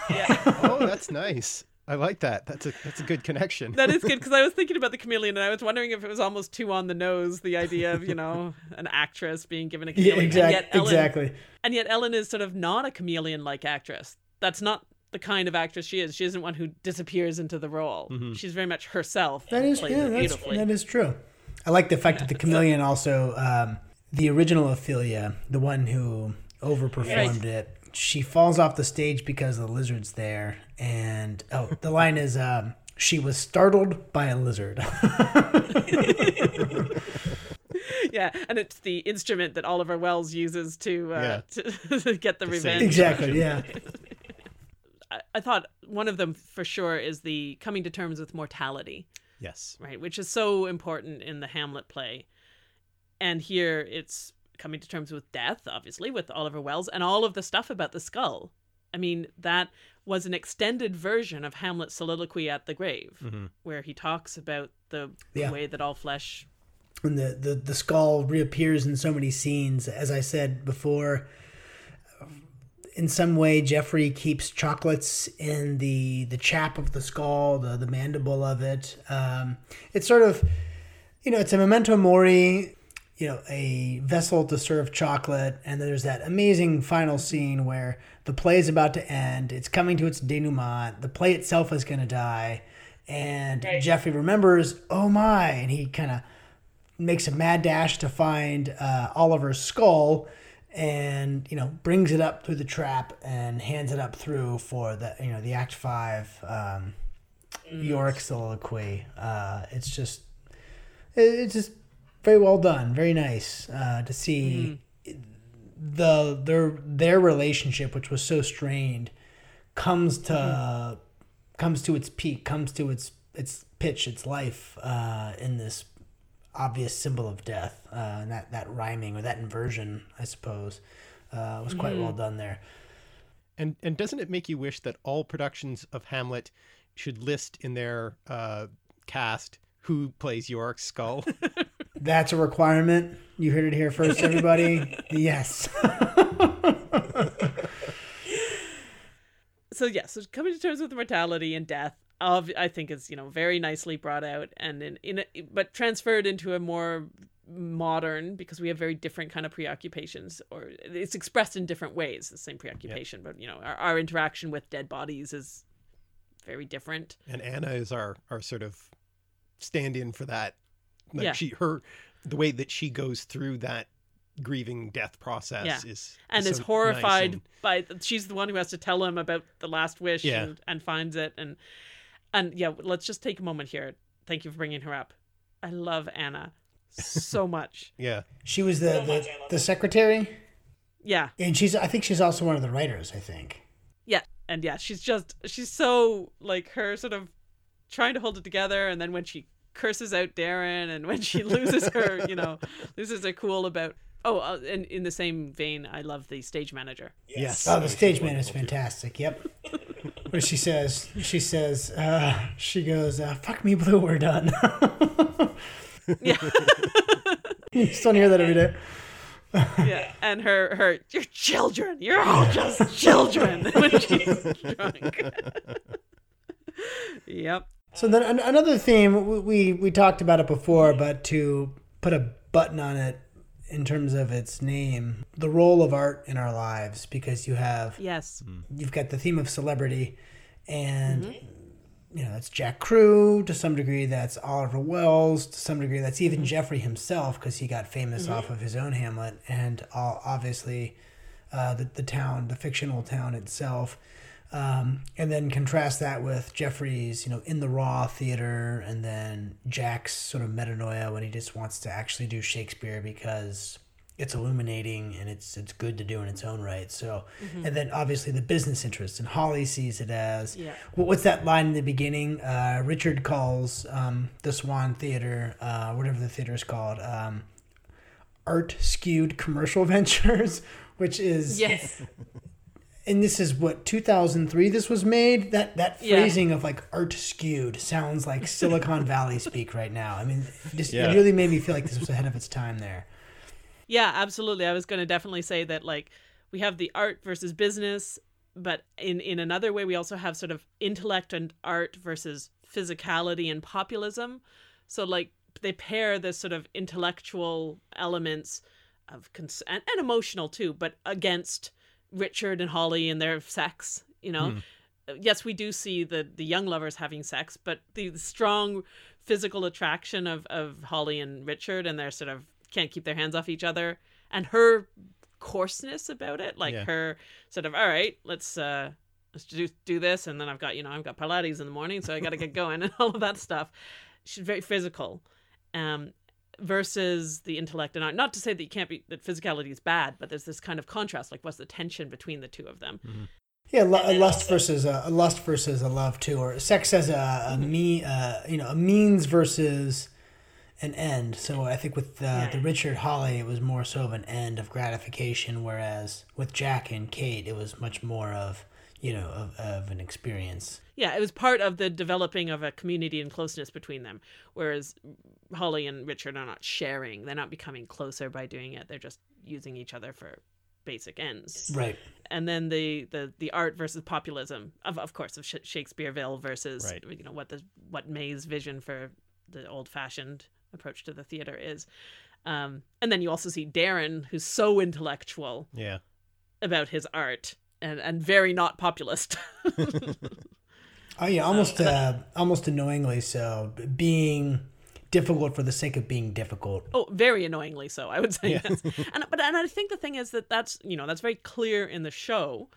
Yeah. [LAUGHS] Oh, that's nice. I like that. That's a that's a good connection. That is good because I was thinking about the chameleon and I was wondering if it was almost too on the nose the idea of you know [LAUGHS] an actress being given a chameleon. and yet Ellen, exactly. And yet Ellen is sort of not a chameleon-like actress. That's not the kind of actress she is. She isn't one who disappears into the role. She's very much herself. That and is plays yeah, that's, beautifully. that is true. I like the fact that the chameleon also um, the original Ophelia, the one who overperformed Right. it. She falls off the stage because the lizard's there, and oh, the line is um, she was startled by a lizard. [LAUGHS] yeah, and it's the instrument that Oliver Welles uses to uh, [LAUGHS] to get the To revenge. exactly. Yeah. [LAUGHS] I, thought one of them for sure is the coming to terms with mortality. yes. right? Which is so important in the Hamlet play. And here it's coming to terms with death, obviously, with Oliver Welles and all of the stuff about the skull. I mean, that was an extended version of Hamlet's soliloquy at the grave, mm-hmm. where he talks about the, the Yeah. way that all flesh. and the, the the skull reappears in so many scenes as i said before in some way jeffrey keeps chocolates in the the chap of the skull the the mandible of it. Um, it's sort of you know it's a memento mori you know a vessel to serve chocolate. And there's that amazing final scene where the play is about to end. It's coming to its denouement. The play itself is going to die. And jeffrey remembers oh my and he kind of makes a mad dash to find uh, Oliver's skull and you know brings it up through the trap and hands it up through for the you know the act 5 um, Yorick soliloquy. Uh, it's just it's just very well done very nice uh, to see the their their relationship which was so strained comes to comes to its peak comes to its its pitch its life uh, in this obvious symbol of death uh, and that that rhyming or that inversion I suppose uh, was quite well done there. And and doesn't it make you wish that all productions of Hamlet should list in their uh, cast who plays Yorick's skull? [LAUGHS] that's a requirement. You heard it here first everybody. [LAUGHS] Yes. So yes, so coming to terms with mortality and death, of I think is you know very nicely brought out and in, in a, but transferred into a more modern because we have very different kind of preoccupations or it's expressed in different ways the same preoccupation but you know our, our interaction with dead bodies is very different and Anna is our our sort of stand-in for that. Like Yeah. she her the way that she goes through that grieving death process Yeah. is and so is nice horrified and- by she's the one who has to tell him about the last wish Yeah. and, and finds it and and yeah let's just take a moment here. Thank you for bringing her up. I love anna so [LAUGHS] much. Yeah. she was the the, the secretary? Yeah. And she's I think she's also one of the writers I think. Yeah. And yeah she's just she's so like her sort of trying to hold it together. And then when she curses out darren and when she loses her [LAUGHS] you know loses her cool about oh uh, and in the same vein i love the stage manager. Yes. Oh, the stage manager is fantastic. Yep. [LAUGHS] Where she says, she says, uh, she goes, uh, "Fuck me, blue, we're done." [LAUGHS] yeah [LAUGHS] You still hear that every day. yeah, and her her your children, you're all just children [LAUGHS] when she's drunk. yep. So then an- another theme we we talked about it before, but to put a button on it in terms of its name, the role of art in our lives, because you have Yes. you've got the theme of celebrity, and you know that's Jack Crew to some degree. That's Oliver Welles to some degree. That's even Jeffrey himself because he got famous off of his own Hamlet, and uh, obviously uh, the the town, the fictional town itself. Um, and then contrast that with Jeffrey's, you know, in the raw theater, and then Jack's sort of metanoia when he just wants to actually do Shakespeare because it's illuminating and it's it's good to do in its own right. So, and then obviously the business interest, and Holly sees it as Yeah. what- what's that line in the beginning? Uh, Richard calls um, the Swan Theater, uh, whatever the theater is called, um, art skewed commercial [LAUGHS] ventures, which is Yes. And this is what 2003 this was made that that Yeah. phrasing of like art skewed sounds like [LAUGHS] silicon valley speak right now i mean just Yeah. it really made me feel like this was ahead of its time there Yeah, absolutely. I was going to definitely say that like we have the art versus business, but in in another way we also have sort of intellect and art versus physicality and populism. So like they pair this sort of intellectual elements of cons- and, and emotional too, but against Richard and Holly and their sex, you know. Yes, we do see the the young lovers having sex, but the, the strong physical attraction of of Holly and Richard and their sort of can't keep their hands off each other and her coarseness about it, like Yeah. her sort of all right, let's uh let's do do this and then I've got, you know, I've got Pilates in the morning, so I got to get going [LAUGHS] and all of that stuff. She's very physical. Um versus the intellect and art. Not to say that you can't be that physicality is bad, but there's this kind of contrast. Like, what's the tension between the two of them? yeah lu- a lust versus a, a lust versus a love too or sex as a, a me uh, you know a means versus an end so i think with uh, the richard holly it was more so of an end of gratification whereas with jack and kate it was much more of you know of, of an experience Yeah, it was part of the developing of a community and closeness between them. Whereas Holly and Richard are not sharing; they're not becoming closer by doing it. They're just using each other for basic ends. right And then the the the art versus populism of of course of Sh- Shakespeareville versus Right. you know what the what May's vision for the old fashioned approach to the theater is. Um, and then you also see Darren, who's so intellectual Yeah. about his art and and very not populist. [LAUGHS] Oh yeah, almost uh, almost annoyingly so. Being difficult for the sake of being difficult. Oh, very annoyingly so, I would say. Yes. And but and I think the thing is that that's you know that's very clear in the show.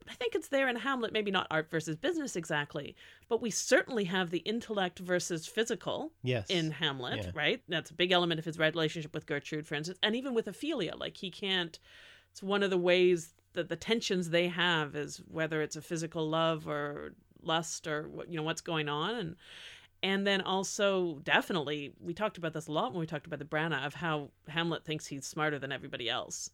But I think it's there in Hamlet, maybe not art versus business exactly, but we certainly have the intellect versus physical Yes. in Hamlet, Yeah. right? That's a big element of his relationship with Gertrude, for instance, and even with Ophelia. Like he can't. It's one of the ways that the tensions they have is whether it's a physical love or lust or what you know what's going on, and and then also definitely we talked about this a lot when we talked about the Branagh of how Hamlet thinks he's smarter than everybody else.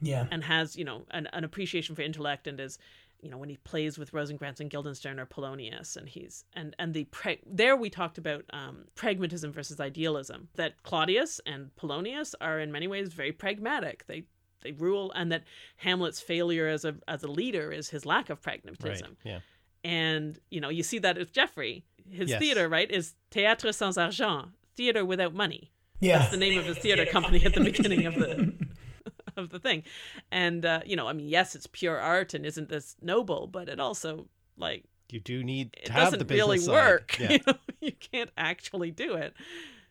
Yeah. and has you know an, an appreciation for intellect and is you know when he plays with Rosencrantz and Guildenstern or Polonius and he's and and the pre- there we talked about um, pragmatism versus idealism that Claudius and Polonius are in many ways very pragmatic. They they rule and that Hamlet's failure as a as a leader is his lack of Right. pragmatism Yeah. and you know you see that with Geoffrey his Yes. theater right is théâtre sans argent theater without money Yeah. that's the name of his theater company at the beginning of the [LAUGHS] of the thing and uh, you know i mean yes it's pure art and isn't this noble but it also like You do need to it have doesn't really side. work [LAUGHS] Yeah. you know you can't actually do it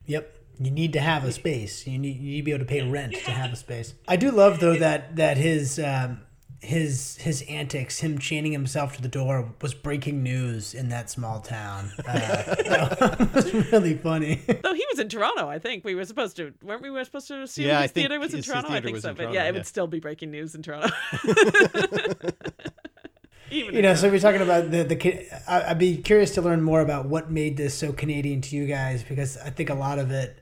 Yep. You need to have a space. You need you need to be able to pay rent to have a space. I do love though that that his um, his his antics, him chaining himself to the door, was breaking news in that small town. Uh, [LAUGHS] that was really funny. [LAUGHS] though he was in toronto i think we were supposed to weren't we were supposed to assume Yeah, his think theater was in his- his toronto i think so in but Toronto, yeah it would still be breaking news in toronto [LAUGHS] even you know, so we're talking about the the. I- I'd be curious to learn more about what made this so Canadian to you guys because I think a lot of it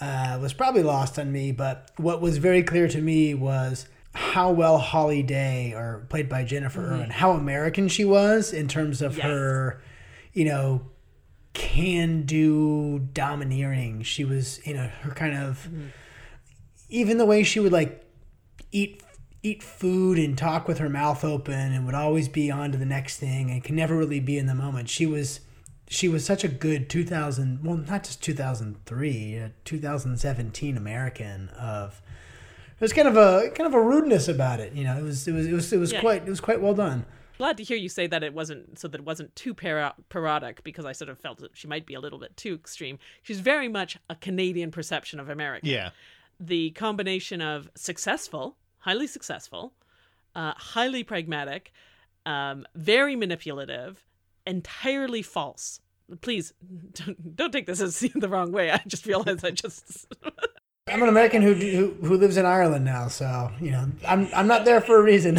uh, was probably lost on me. But what was very clear to me was how well Holly Day, or played by Jennifer Irwin, how American she was in terms of Yes. her, you know, can do domineering. She was, you know, her kind of even the way she would like eat eat food and talk with her mouth open and would always be on to the next thing and can never really be in the moment. She was she was such a good 2000 well not just 2003 uh, 2017 american of it was kind of a kind of a rudeness about it you know it was it was it was it was Yeah. quite it was quite well done Glad to hear you say that it wasn't so that it wasn't too para- parodic because I sort of felt that she might be a little bit too extreme. She's very much a Canadian perception of America. Yeah. The combination of successful, highly successful, uh, highly pragmatic, um, very manipulative, entirely false. Please don't, [LAUGHS] don't take this as [LAUGHS] the wrong way. I just realized I just [LAUGHS] i'm an american who who, who lives in ireland now so you know i'm i'm not there for a reason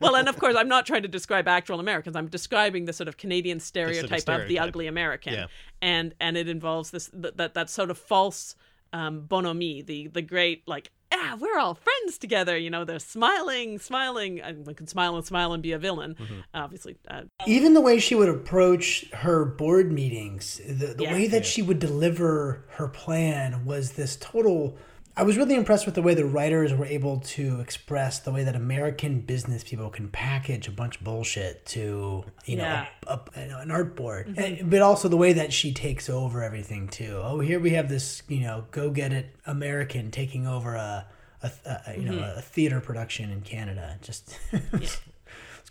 well, and of course, I'm not trying to describe actual Americans. I'm describing the sort of Canadian stereotype, of the ugly American, Yeah. and and it involves this that that sort of false um, bonhomie, the the great like ah, we're all friends together. You know, they're smiling, smiling, and one can smile and smile and be a villain. Mm-hmm. Obviously, uh, even the way she would approach her board meetings the, the Yeah. way that she would deliver her plan was this total i was really impressed with the way the writers were able to express the way that american business people can package a bunch of bullshit to you know Yeah. a, a- an art board mm-hmm. and, but also the way that she takes over everything too. Oh here we have this you know go get it american taking over a, a, a you know mm-hmm. a theater production in canada. Just [LAUGHS] it's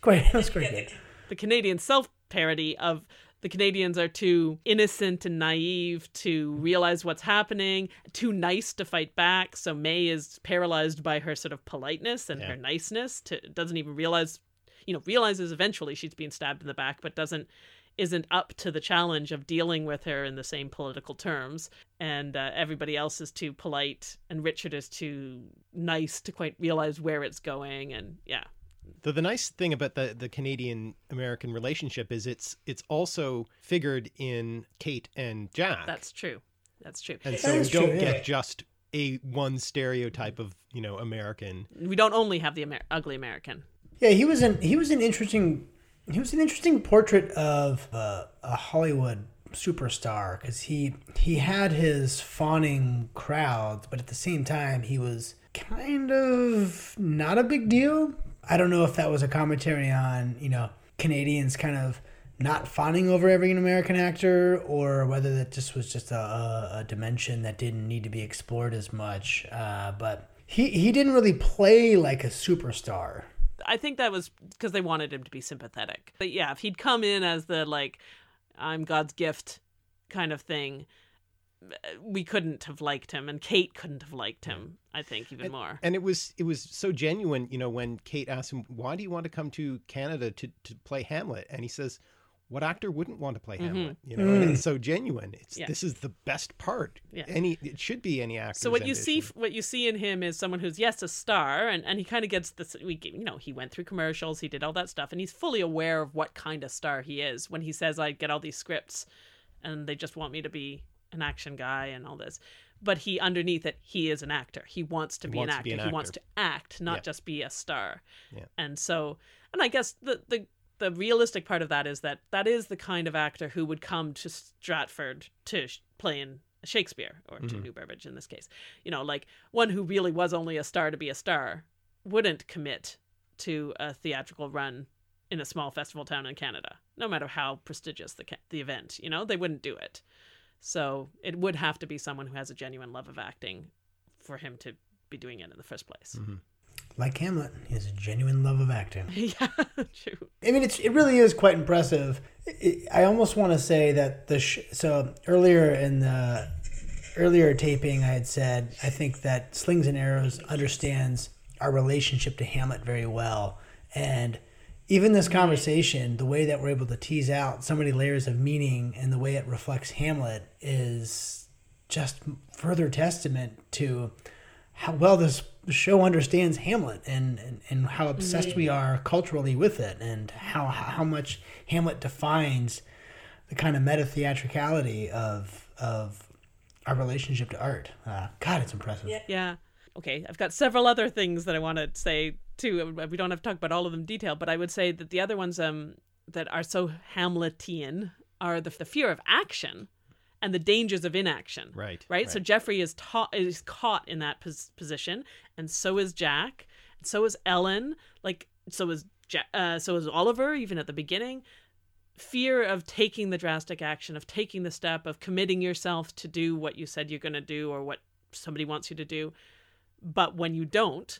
quite it's [LAUGHS] quite good. the Canadian self parody of the Canadians are too innocent and naive to realize what's happening, too nice to fight back. So May is paralyzed by her sort of politeness and her niceness to doesn't even realize you know, realizes eventually she's being stabbed in the back, but doesn't isn't up to the challenge of dealing with her in the same political terms. And uh, everybody else is too polite, and Richard is too nice to quite realize where it's going. And yeah, The the nice thing about the the Canadian American relationship is it's it's also figured in Kate and Jack. that's true. That's true. and so we don't yeah. get just a one stereotype of you know American. we don't only have the Amer- ugly American. Yeah, he was an he was an interesting he was an interesting portrait of uh, a Hollywood superstar because he he had his fawning crowds, but at the same time he was kind of not a big deal. I don't know if that was a commentary on you know Canadians kind of not fawning over every American actor, or whether that just was just a, a, dimension that didn't need to be explored as much. Uh, but he he didn't really play like a superstar. I think that was because they wanted him to be sympathetic. But yeah, if he'd come in as the like, I'm God's gift kind of thing, we couldn't have liked him, and Kate couldn't have liked him. I think even more. And it was it was so genuine, you know, when Kate asked him, "Why do you want to come to Canada to to play Hamlet?" and he says, "What actor wouldn't want to play Hamlet?" You know, and it's so genuine. It's Mm-hmm. Yeah. this is the best part. Yeah. Any it should be any actor. So what you see, what you see in him is someone who's yes a star, and, and he kind of gets this. We you know he went through commercials, he did all that stuff, and he's fully aware of what kind of star he is when he says I get all these scripts, and they just want me to be an action guy and all this. But he underneath it, he is an actor. He wants to be, an, to actor. be an He wants to act, not Yeah. just be a star. Yeah. And so, and I guess the the the realistic part of that is that that is the kind of actor who would come to Stratford to sh- play in Shakespeare or to mm-hmm. New Burbage in this case. You know, like one who really was only a star to be a star wouldn't commit to a theatrical run in a small festival town in Canada, no matter how prestigious the ca- the event. You know, they wouldn't do it. So it would have to be someone who has a genuine love of acting for him to be doing it in the first place. Mm-hmm. Like Hamlet, he has a genuine love of acting. [LAUGHS] yeah, true. I mean, it's it really is quite impressive. I I almost want to say that the sh- so earlier in the earlier taping, I had said I think that Slings and Arrows understands our relationship to Hamlet very well, and even this conversation, the way that we're able to tease out so many layers of meaning and the way it reflects Hamlet is just further testament to how well this show understands Hamlet and, and, and how obsessed we are culturally with it and how how much Hamlet defines the kind of meta theatricality of of our relationship to art. Uh, God, it's impressive. Yeah. Okay, I've got several other things that I want to say too. We don't have to talk about all of them in detail, but I would say that the other ones um that are so Hamletian are the, the fear of action and the dangers of inaction. Right, Right. So. Jeffrey is taught is caught in that pos- position, and so is Jack, and so is Ellen. Like so is ja- uh, so is Oliver. Even at the beginning, fear of taking the drastic action, of taking the step, of committing yourself to do what you said you're going to do or what somebody wants you to do. But when you don't,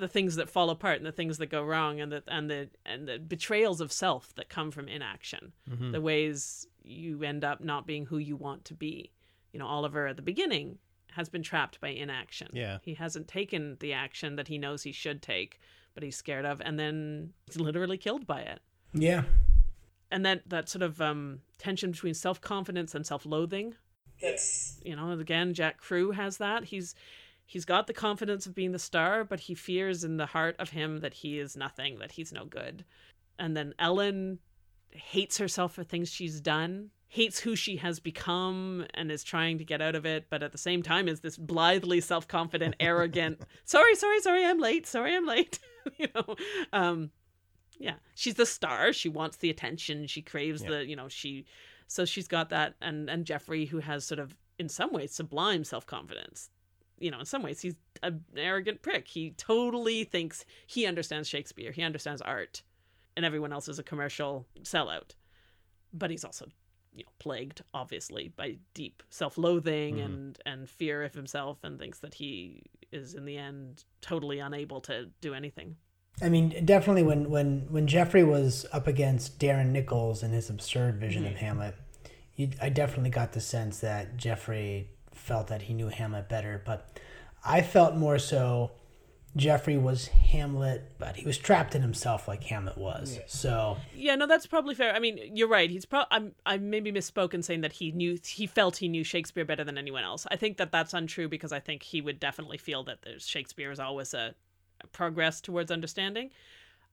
the things that fall apart and the things that go wrong and the and the and the betrayals of self that come from inaction, Mm-hmm. the ways you end up not being who you want to be. You know, Oliver at the beginning has been trapped by inaction. Yeah. He hasn't taken the action that he knows he should take, but he's scared of, and then he's literally killed by it Yeah. and that that sort of um, tension between self confidence and self loathing. That's You know, again, Jack Crew has that. He's he's got the confidence of being the star, but he fears in the heart of him that he is nothing, that he's no good. And then Ellen hates herself for things she's done, hates who she has become, and is trying to get out of it, but at the same time is this blithely self confident, [LAUGHS] arrogant. Sorry, sorry, sorry, I'm late. Sorry, I'm late. [LAUGHS] you know, um, yeah, she's the star. She wants the attention. She craves Yeah. the, you know, she. So she's got that, and and Jeffrey, who has sort of, in some ways, sublime self confidence. You know, in some ways, he's an arrogant prick. He totally thinks he understands Shakespeare. He understands art, and everyone else is a commercial sellout. But he's also, you know, plagued obviously by deep self-loathing Mhm. and and fear of himself, and thinks that he is in the end totally unable to do anything. I mean, definitely when when when Jeffrey was up against Darren Nichols and his absurd vision of Hamlet, you, I definitely got the sense that Jeffrey felt that he knew Hamlet better, but I felt more so Jeffrey was Hamlet, but he was trapped in himself like Hamlet was. So Yeah, no, that's probably fair. I mean, you're right. He's probably I'm I maybe misspoken saying that he knew he felt he knew Shakespeare better than anyone else. I think that that's untrue because I think he would definitely feel that there's Shakespeare is always a, a progress towards understanding.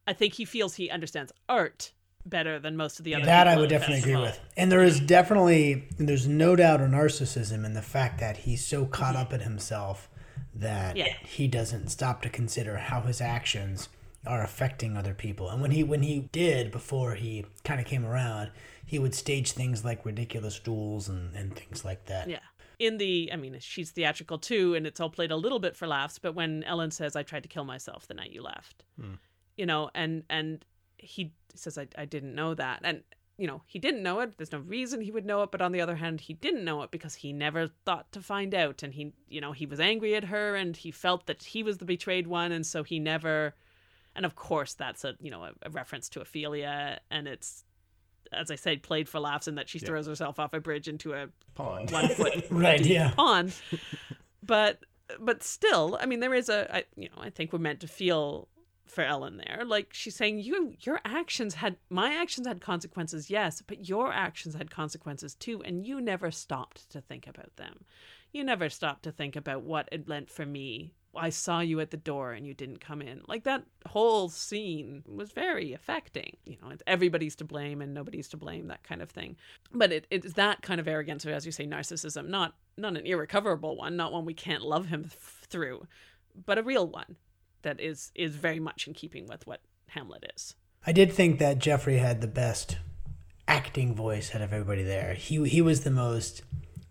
I think he feels he understands art better than most of the other. that people I would definitely agree with. And there is definitely there's no doubt a narcissism in the fact that he's so caught up in himself that Yeah. he doesn't stop to consider how his actions are affecting other people. And when he when he did before he kind of came around, he would stage things like ridiculous duels and, and things like that. Yeah. In the, I mean, she's theatrical too, and it's all played a little bit for laughs. But when Ellen says, "I tried to kill myself the night you left," hmm. you know, and and he says, "I I didn't know that," and you know, he didn't know it. There's no reason he would know it. But on the other hand, he didn't know it because he never thought to find out, and he, you know, he was angry at her, and he felt that he was the betrayed one, and so he never. And of course, that's a you know a, a reference to Ophelia, and it's. As I said, played for laughs, and that she throws herself off a bridge into a Pond. one [LAUGHS] foot Right, yeah. pond. But but still, I mean, there is a I, you know I think we're meant to feel for Ellen there. Like she's saying, you your actions had my actions had consequences, yes, but your actions had consequences too, and you never stopped to think about them. You never stopped to think about what it meant for me. I saw you at the door and you didn't come in. Like that whole scene was very affecting. You know, everybody's to blame and nobody's to blame, that kind of thing. But it, it's that kind of arrogance, or as you say, narcissism, not not an irrecoverable one, not one we can't love him th- through, but a real one that is is very much in keeping with what Hamlet is. I did think that Jeffrey had the best acting voice out of everybody there. He he was the most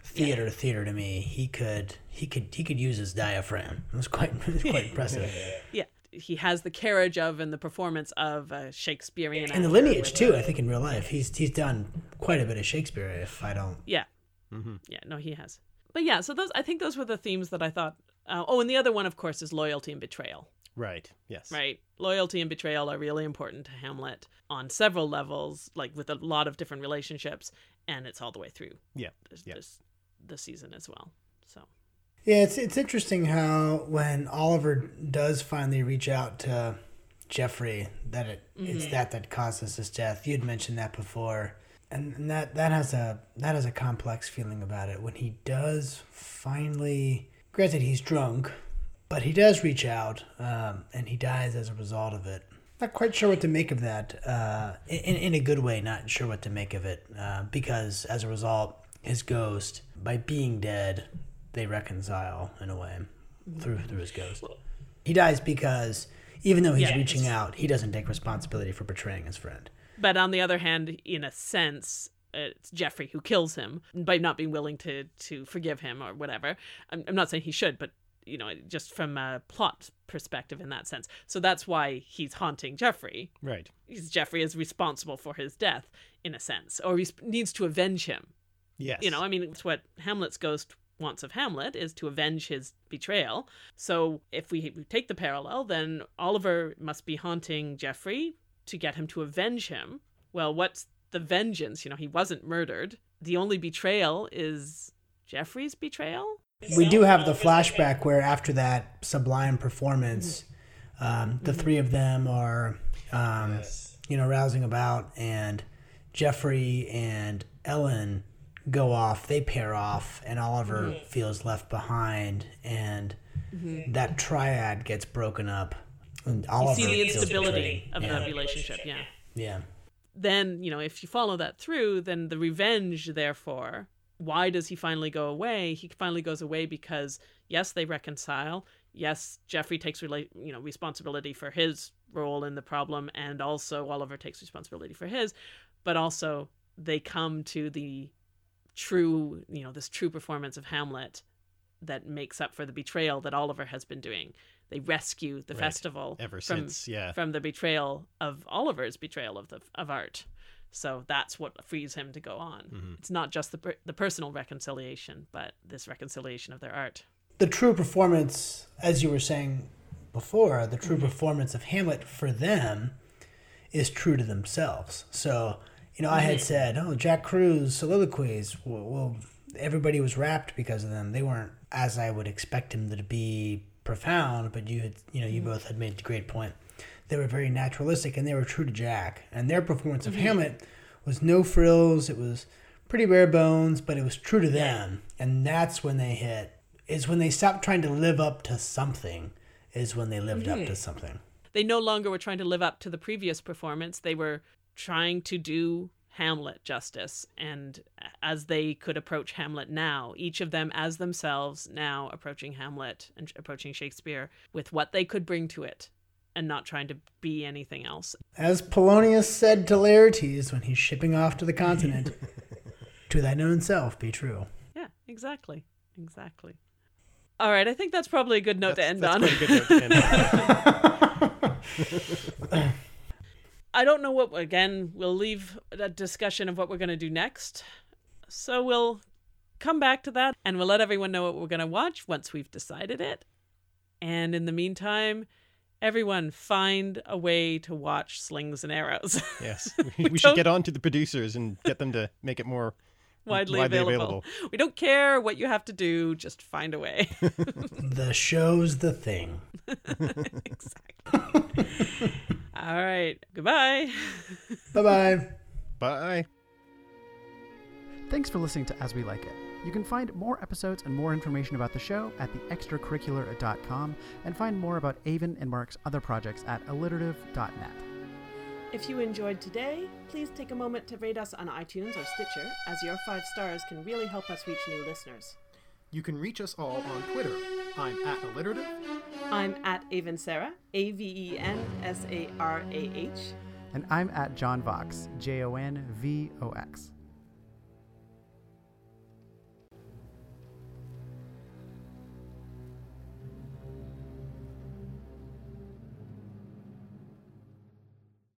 theater theater to me. He could he could he could use his diaphragm. It was quite [LAUGHS] it was quite [LAUGHS] impressive. Yeah, he has the carriage of and the performance of a Shakespearean And the lineage with- too. I think in real life, he's he's done quite a bit of Shakespeare. If I don't, Yeah, mm-hmm. yeah, no, he has. But yeah, so those I think those were the themes that I thought. Uh, oh, and the other one, of course, is loyalty and betrayal. Right. Yes. Right, loyalty and betrayal are really important to Hamlet on several levels, like with a lot of different relationships, and it's all the way through Yeah. this, Yeah. this the season as well. So yeah, it's it's interesting how when Oliver does finally reach out to Jeffrey, that it it's mm-hmm. that that causes his death. You'd mentioned that before, and, and that that has a that has a complex feeling about it. When he does finally, granted he's drunk, but he does reach out, um, and he dies as a result of it. Not quite sure what to make of that. Uh, in in a good way, not sure what to make of it, uh, because as a result, his ghost, by being dead, they reconcile in a way through through his ghost. He dies because even though he's Yeah, reaching out, he doesn't take responsibility for betraying his friend. But on the other hand, in a sense, it's Jeffrey who kills him by not being willing to to forgive him or whatever. I'm, I'm not saying he should, but you know, just from a plot perspective in that sense. So that's why he's haunting Jeffrey. Right. He's, Jeffrey is responsible for his death in a sense, or he needs to avenge him. Yes. You know, I mean, it's what Hamlet's ghost wants of Hamlet is to avenge his betrayal. So if we, we take the parallel, then Oliver must be haunting Jeffrey to get him to avenge him. Well, what's the vengeance? You know, he wasn't murdered. The only betrayal is Jeffrey's betrayal. We do have the flashback where after that sublime performance, um, the three of them are, um, you know, rousing about, and Jeffrey and Ellen go off. They pair off, and Oliver feels left behind, and that triad gets broken up. And You see the instability of yeah. that relationship, yeah. Yeah. then you know if you follow that through then the revenge therefore why does he finally go away he finally goes away because yes they reconcile yes jeffrey takes rela- you know responsibility for his role in the problem and also oliver takes responsibility for his but also they come to the true you know this true performance of hamlet that makes up for the betrayal that oliver has been doing they rescue the Right. festival Ever from, since, yeah. from the betrayal of Oliver's betrayal of the of art. So that's what frees him to go on. Mm-hmm. It's not just the per- the personal reconciliation, but this reconciliation of their art. the true performance, as you were saying before, the true mm-hmm. performance of Hamlet for them is true to themselves. So, you know, I had mm-hmm. said, oh, Jack Crew's soliloquies, well, well, everybody was rapt because of them. They weren't as I would expect him to be profound, but you had, you know, you mm-hmm. both had made a great point. They were very naturalistic and they were true to Jack. And their performance of mm-hmm. Hamlet was no frills. It was pretty bare bones, but it was true to them. And that's when they hit. Is when they stopped trying to live up to something. Is when they lived up to something. They no longer were trying to live up to the previous performance. They were trying to do Hamlet justice, and as they could approach Hamlet now, each of them as themselves now approaching Hamlet and approaching Shakespeare with what they could bring to it, and not trying to be anything else. As Polonius said to Laertes when he's shipping off to the [LAUGHS] continent, to thine own self be true. Yeah, exactly. Exactly. All right, I think that's probably a good note to end That's on. quite a good note to end on. [LAUGHS] I don't know what, again, we'll leave a discussion of what we're going to do next. So we'll come back to that and we'll let everyone know what we're going to watch once we've decided it. And in the meantime, everyone find a way to watch Slings and Arrows. [LAUGHS] Yes. We [LAUGHS] should get on to the producers and get them to make it more [LAUGHS] widely, Widely available. available. We don't care what you have to do, just find a way. The show's the thing. exactly. All right. Goodbye. Bye bye. Bye. Thanks for listening to As We Like It. You can find more episodes and more information about the show at theextracurricular.com and find more about Aven and Mark's other projects at alliterative.net. If you enjoyed today, please take a moment to rate us on iTunes or Stitcher, as your five stars can really help us reach new listeners. You can reach us all on Twitter. I'm at alliterative. I'm at Aven Sarah, A V E N S A R A H. And I'm at Jon Vox, J O N V O X.